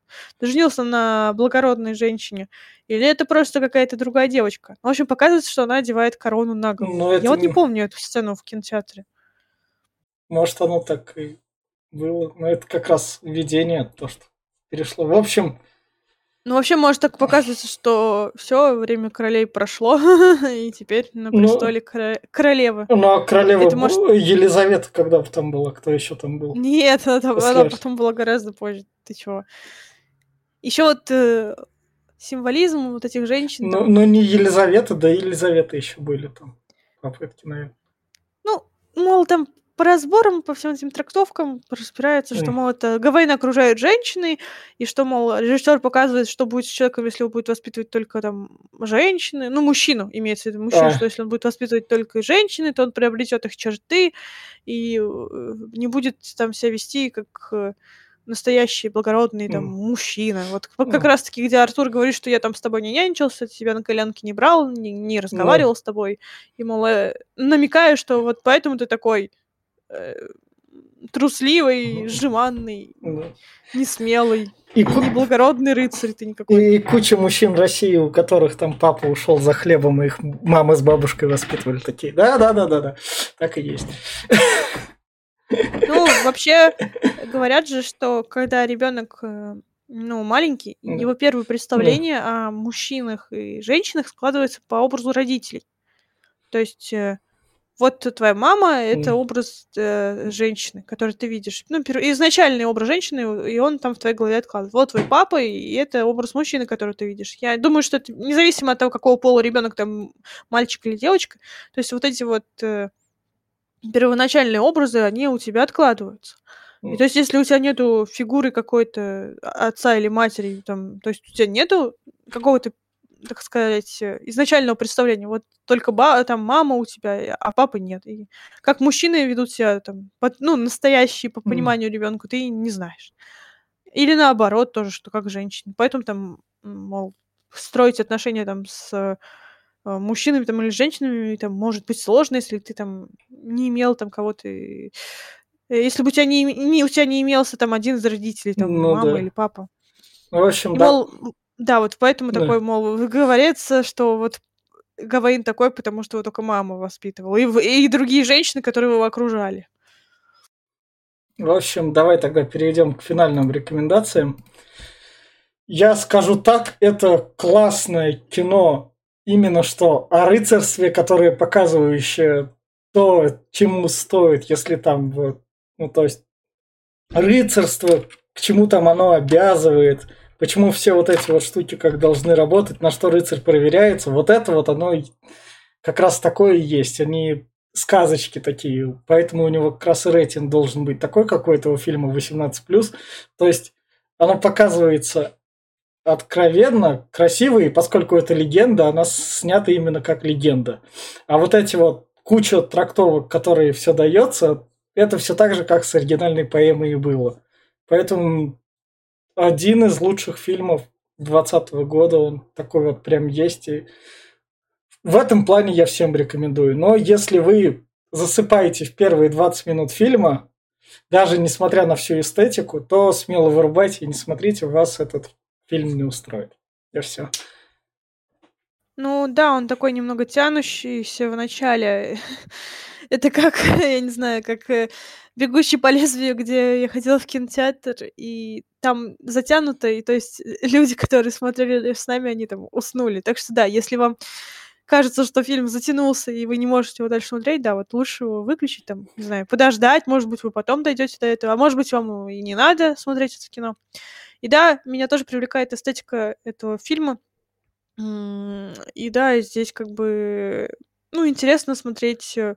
[SPEAKER 2] женился на благородной женщине, или это просто какая-то другая девочка. В общем, показывается, что она одевает корону на голову.
[SPEAKER 1] Ну, это
[SPEAKER 2] я вот не
[SPEAKER 1] не-
[SPEAKER 2] помню эту сцену в кинотеатре.
[SPEAKER 1] Может, оно так и было. Но это как раз видение, то, что перешло. В общем,
[SPEAKER 2] Ну, вообще, может так показывается, что все время королей прошло, и теперь на
[SPEAKER 1] Ну,
[SPEAKER 2] престоле кора- королева.
[SPEAKER 1] ну а королева
[SPEAKER 2] Это может...
[SPEAKER 1] Елизавета когда там была? Кто еще там был?
[SPEAKER 2] Нет, она, там- она потом была гораздо позже. Ты чего? Еще вот э, символизм вот этих женщин
[SPEAKER 1] Ну,
[SPEAKER 2] там.
[SPEAKER 1] ну не Елизавета, да Елизавета еще были там попытки, наверное.
[SPEAKER 2] Ну, мол, там по разборам, по всем этим трактовкам разбирается, что, мол, это Гавейна окружают женщины, и что, мол, режиссер показывает, что будет с человеком, если он будет воспитывать только там женщины, ну, мужчину, имеется в виду мужчину,
[SPEAKER 1] А.
[SPEAKER 2] что если он будет воспитывать только женщины, то он приобретет их черты и э, не будет там себя вести как э, настоящий благородный там
[SPEAKER 1] М.
[SPEAKER 2] мужчина. Вот как
[SPEAKER 1] М.
[SPEAKER 2] раз таки, где Артур говорит, что я там с тобой не нянчился, тебя на коленки не брал, не, не разговаривал с тобой, и, мол, э, намекаю, что вот поэтому ты такой трусливый,
[SPEAKER 1] Мгм.
[SPEAKER 2] жеманный,
[SPEAKER 1] Да.
[SPEAKER 2] несмелый,
[SPEAKER 1] И, ку-
[SPEAKER 2] неблагородный рыцарь ты никакой.
[SPEAKER 1] и куча мужчин России, у которых там папа ушел за хлебом, и их мама с бабушкой воспитывали такие. Да, да, да, да, да. Так и есть.
[SPEAKER 2] Ну, вообще, говорят же, что когда ребенок э, ну, маленький,
[SPEAKER 1] Да.
[SPEAKER 2] его первое представление о мужчинах и женщинах складывается по образу родителей. То есть э, вот твоя мама это образ э, женщины, который ты видишь. Ну, изначальный образ женщины, и он там в твоей голове откладывает. Вот твой папа, и это образ мужчины, который ты видишь. Я думаю, что это независимо от того, какого пола ребенок, там, мальчик или девочка. То есть вот эти вот э, первоначальные образы, они у тебя откладываются. И то есть, если у тебя нету фигуры какой-то а- отца или матери, там, то есть у тебя нету какого-то, так сказать, э, изначального представления, вот только ба- там мама у тебя, а папы нет. И как мужчины ведут себя там, под- ну, настоящие по пониманию ребенка, ты не знаешь. Или наоборот тоже, что как женщины. Поэтому там, мол, строить отношения там с э, мужчинами там, или женщинами там, может быть сложно, если ты там не имел там кого-то. э, Если бы у тебя не, не- у тебя не имелся там один из родителей, там
[SPEAKER 1] Ну
[SPEAKER 2] мама
[SPEAKER 1] да.
[SPEAKER 2] или папа.
[SPEAKER 1] Ну, в общем,
[SPEAKER 2] И,
[SPEAKER 1] да.
[SPEAKER 2] мол, да, вот поэтому
[SPEAKER 1] Да.
[SPEAKER 2] такой, мол, говорится, что вот Гавейн такой, потому что его только мама воспитывала. И, и другие женщины, которые его окружали.
[SPEAKER 1] В общем, давай тогда перейдем к финальным рекомендациям. Я скажу так, это классное кино, именно что о рыцарстве, которое показывающее то, чему стоит, если там вот, ну то есть рыцарство, к чему там оно обязывает, почему все вот эти вот штуки как должны работать, на что рыцарь проверяется, вот это вот оно как раз такое и есть. Они сказочки такие, поэтому у него как раз и рейтинг должен быть такой, как у этого фильма 18+. То есть оно показывается откровенно, красиво, и поскольку это легенда, она снята именно как легенда. А вот эти вот куча трактовок, которые все дается, это все так же, как с оригинальной поэмой и было. Поэтому один из лучших фильмов 2020 года, он такой вот прям есть. И в этом плане я всем рекомендую. Но если вы засыпаете в первые 20 минут фильма, даже несмотря на всю эстетику, то смело вырубайте и не смотрите, вас этот фильм не устроит. И все.
[SPEAKER 2] Ну да, он такой немного тянущийся в начале. Это как, я не знаю, как э, «Бегущий по лезвию», где я ходила в кинотеатр, и там затянуто, и то есть э, люди, которые смотрели с нами, они там уснули. Так что да, если вам кажется, что фильм затянулся, и вы не можете его дальше смотреть, да, вот лучше его выключить, там, не знаю, подождать, может быть, вы потом дойдете до этого, а может быть, вам и не надо смотреть это кино. И да, меня тоже привлекает эстетика этого фильма. И да, здесь как бы, ну, интересно смотреть э,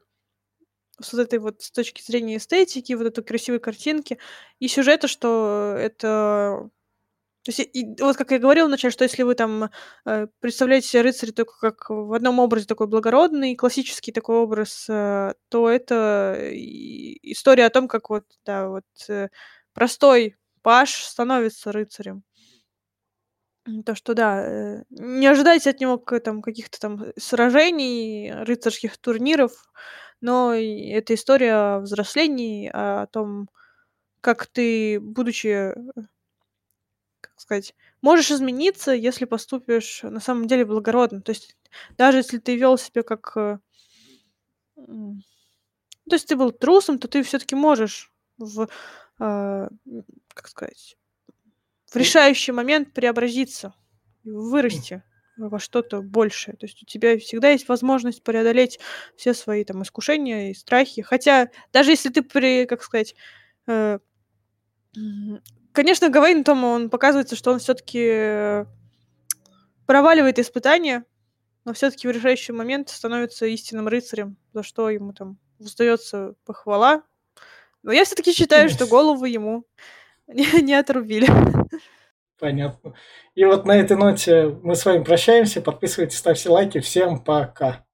[SPEAKER 2] с вот этой вот с точки зрения эстетики, вот этой красивой картинки и сюжета, что это... То есть, и, вот как я говорила вначале, что если вы там э, представляете себе рыцаря только как в одном образе такой благородный, классический такой образ, э, то это история о том, как вот, да, вот э, простой паш становится рыцарем. То, что да, э, не ожидайте от него там, каких-то там сражений, рыцарских турниров, но это история о взрослении, о том, как ты, будучи, как сказать, можешь измениться, если поступишь на самом деле благородно. То есть даже если ты вел себя как... э, То есть ты был трусом, то ты все-таки можешь в, а, как сказать, в решающий момент преобразиться, вырасти во что-то большее. То есть у тебя всегда есть возможность преодолеть все свои там искушения и страхи. Хотя даже если ты при, как сказать, э, конечно, Гавейн Тома, он показывается, что он все-таки проваливает испытания, но все-таки в решающий момент становится истинным рыцарем, за что ему там воздается похвала. Но я все-таки считаю, что голову ему не, не отрубили.
[SPEAKER 1] Понятно. И вот на этой ноте мы с вами прощаемся. Подписывайтесь, ставьте лайки. Всем пока.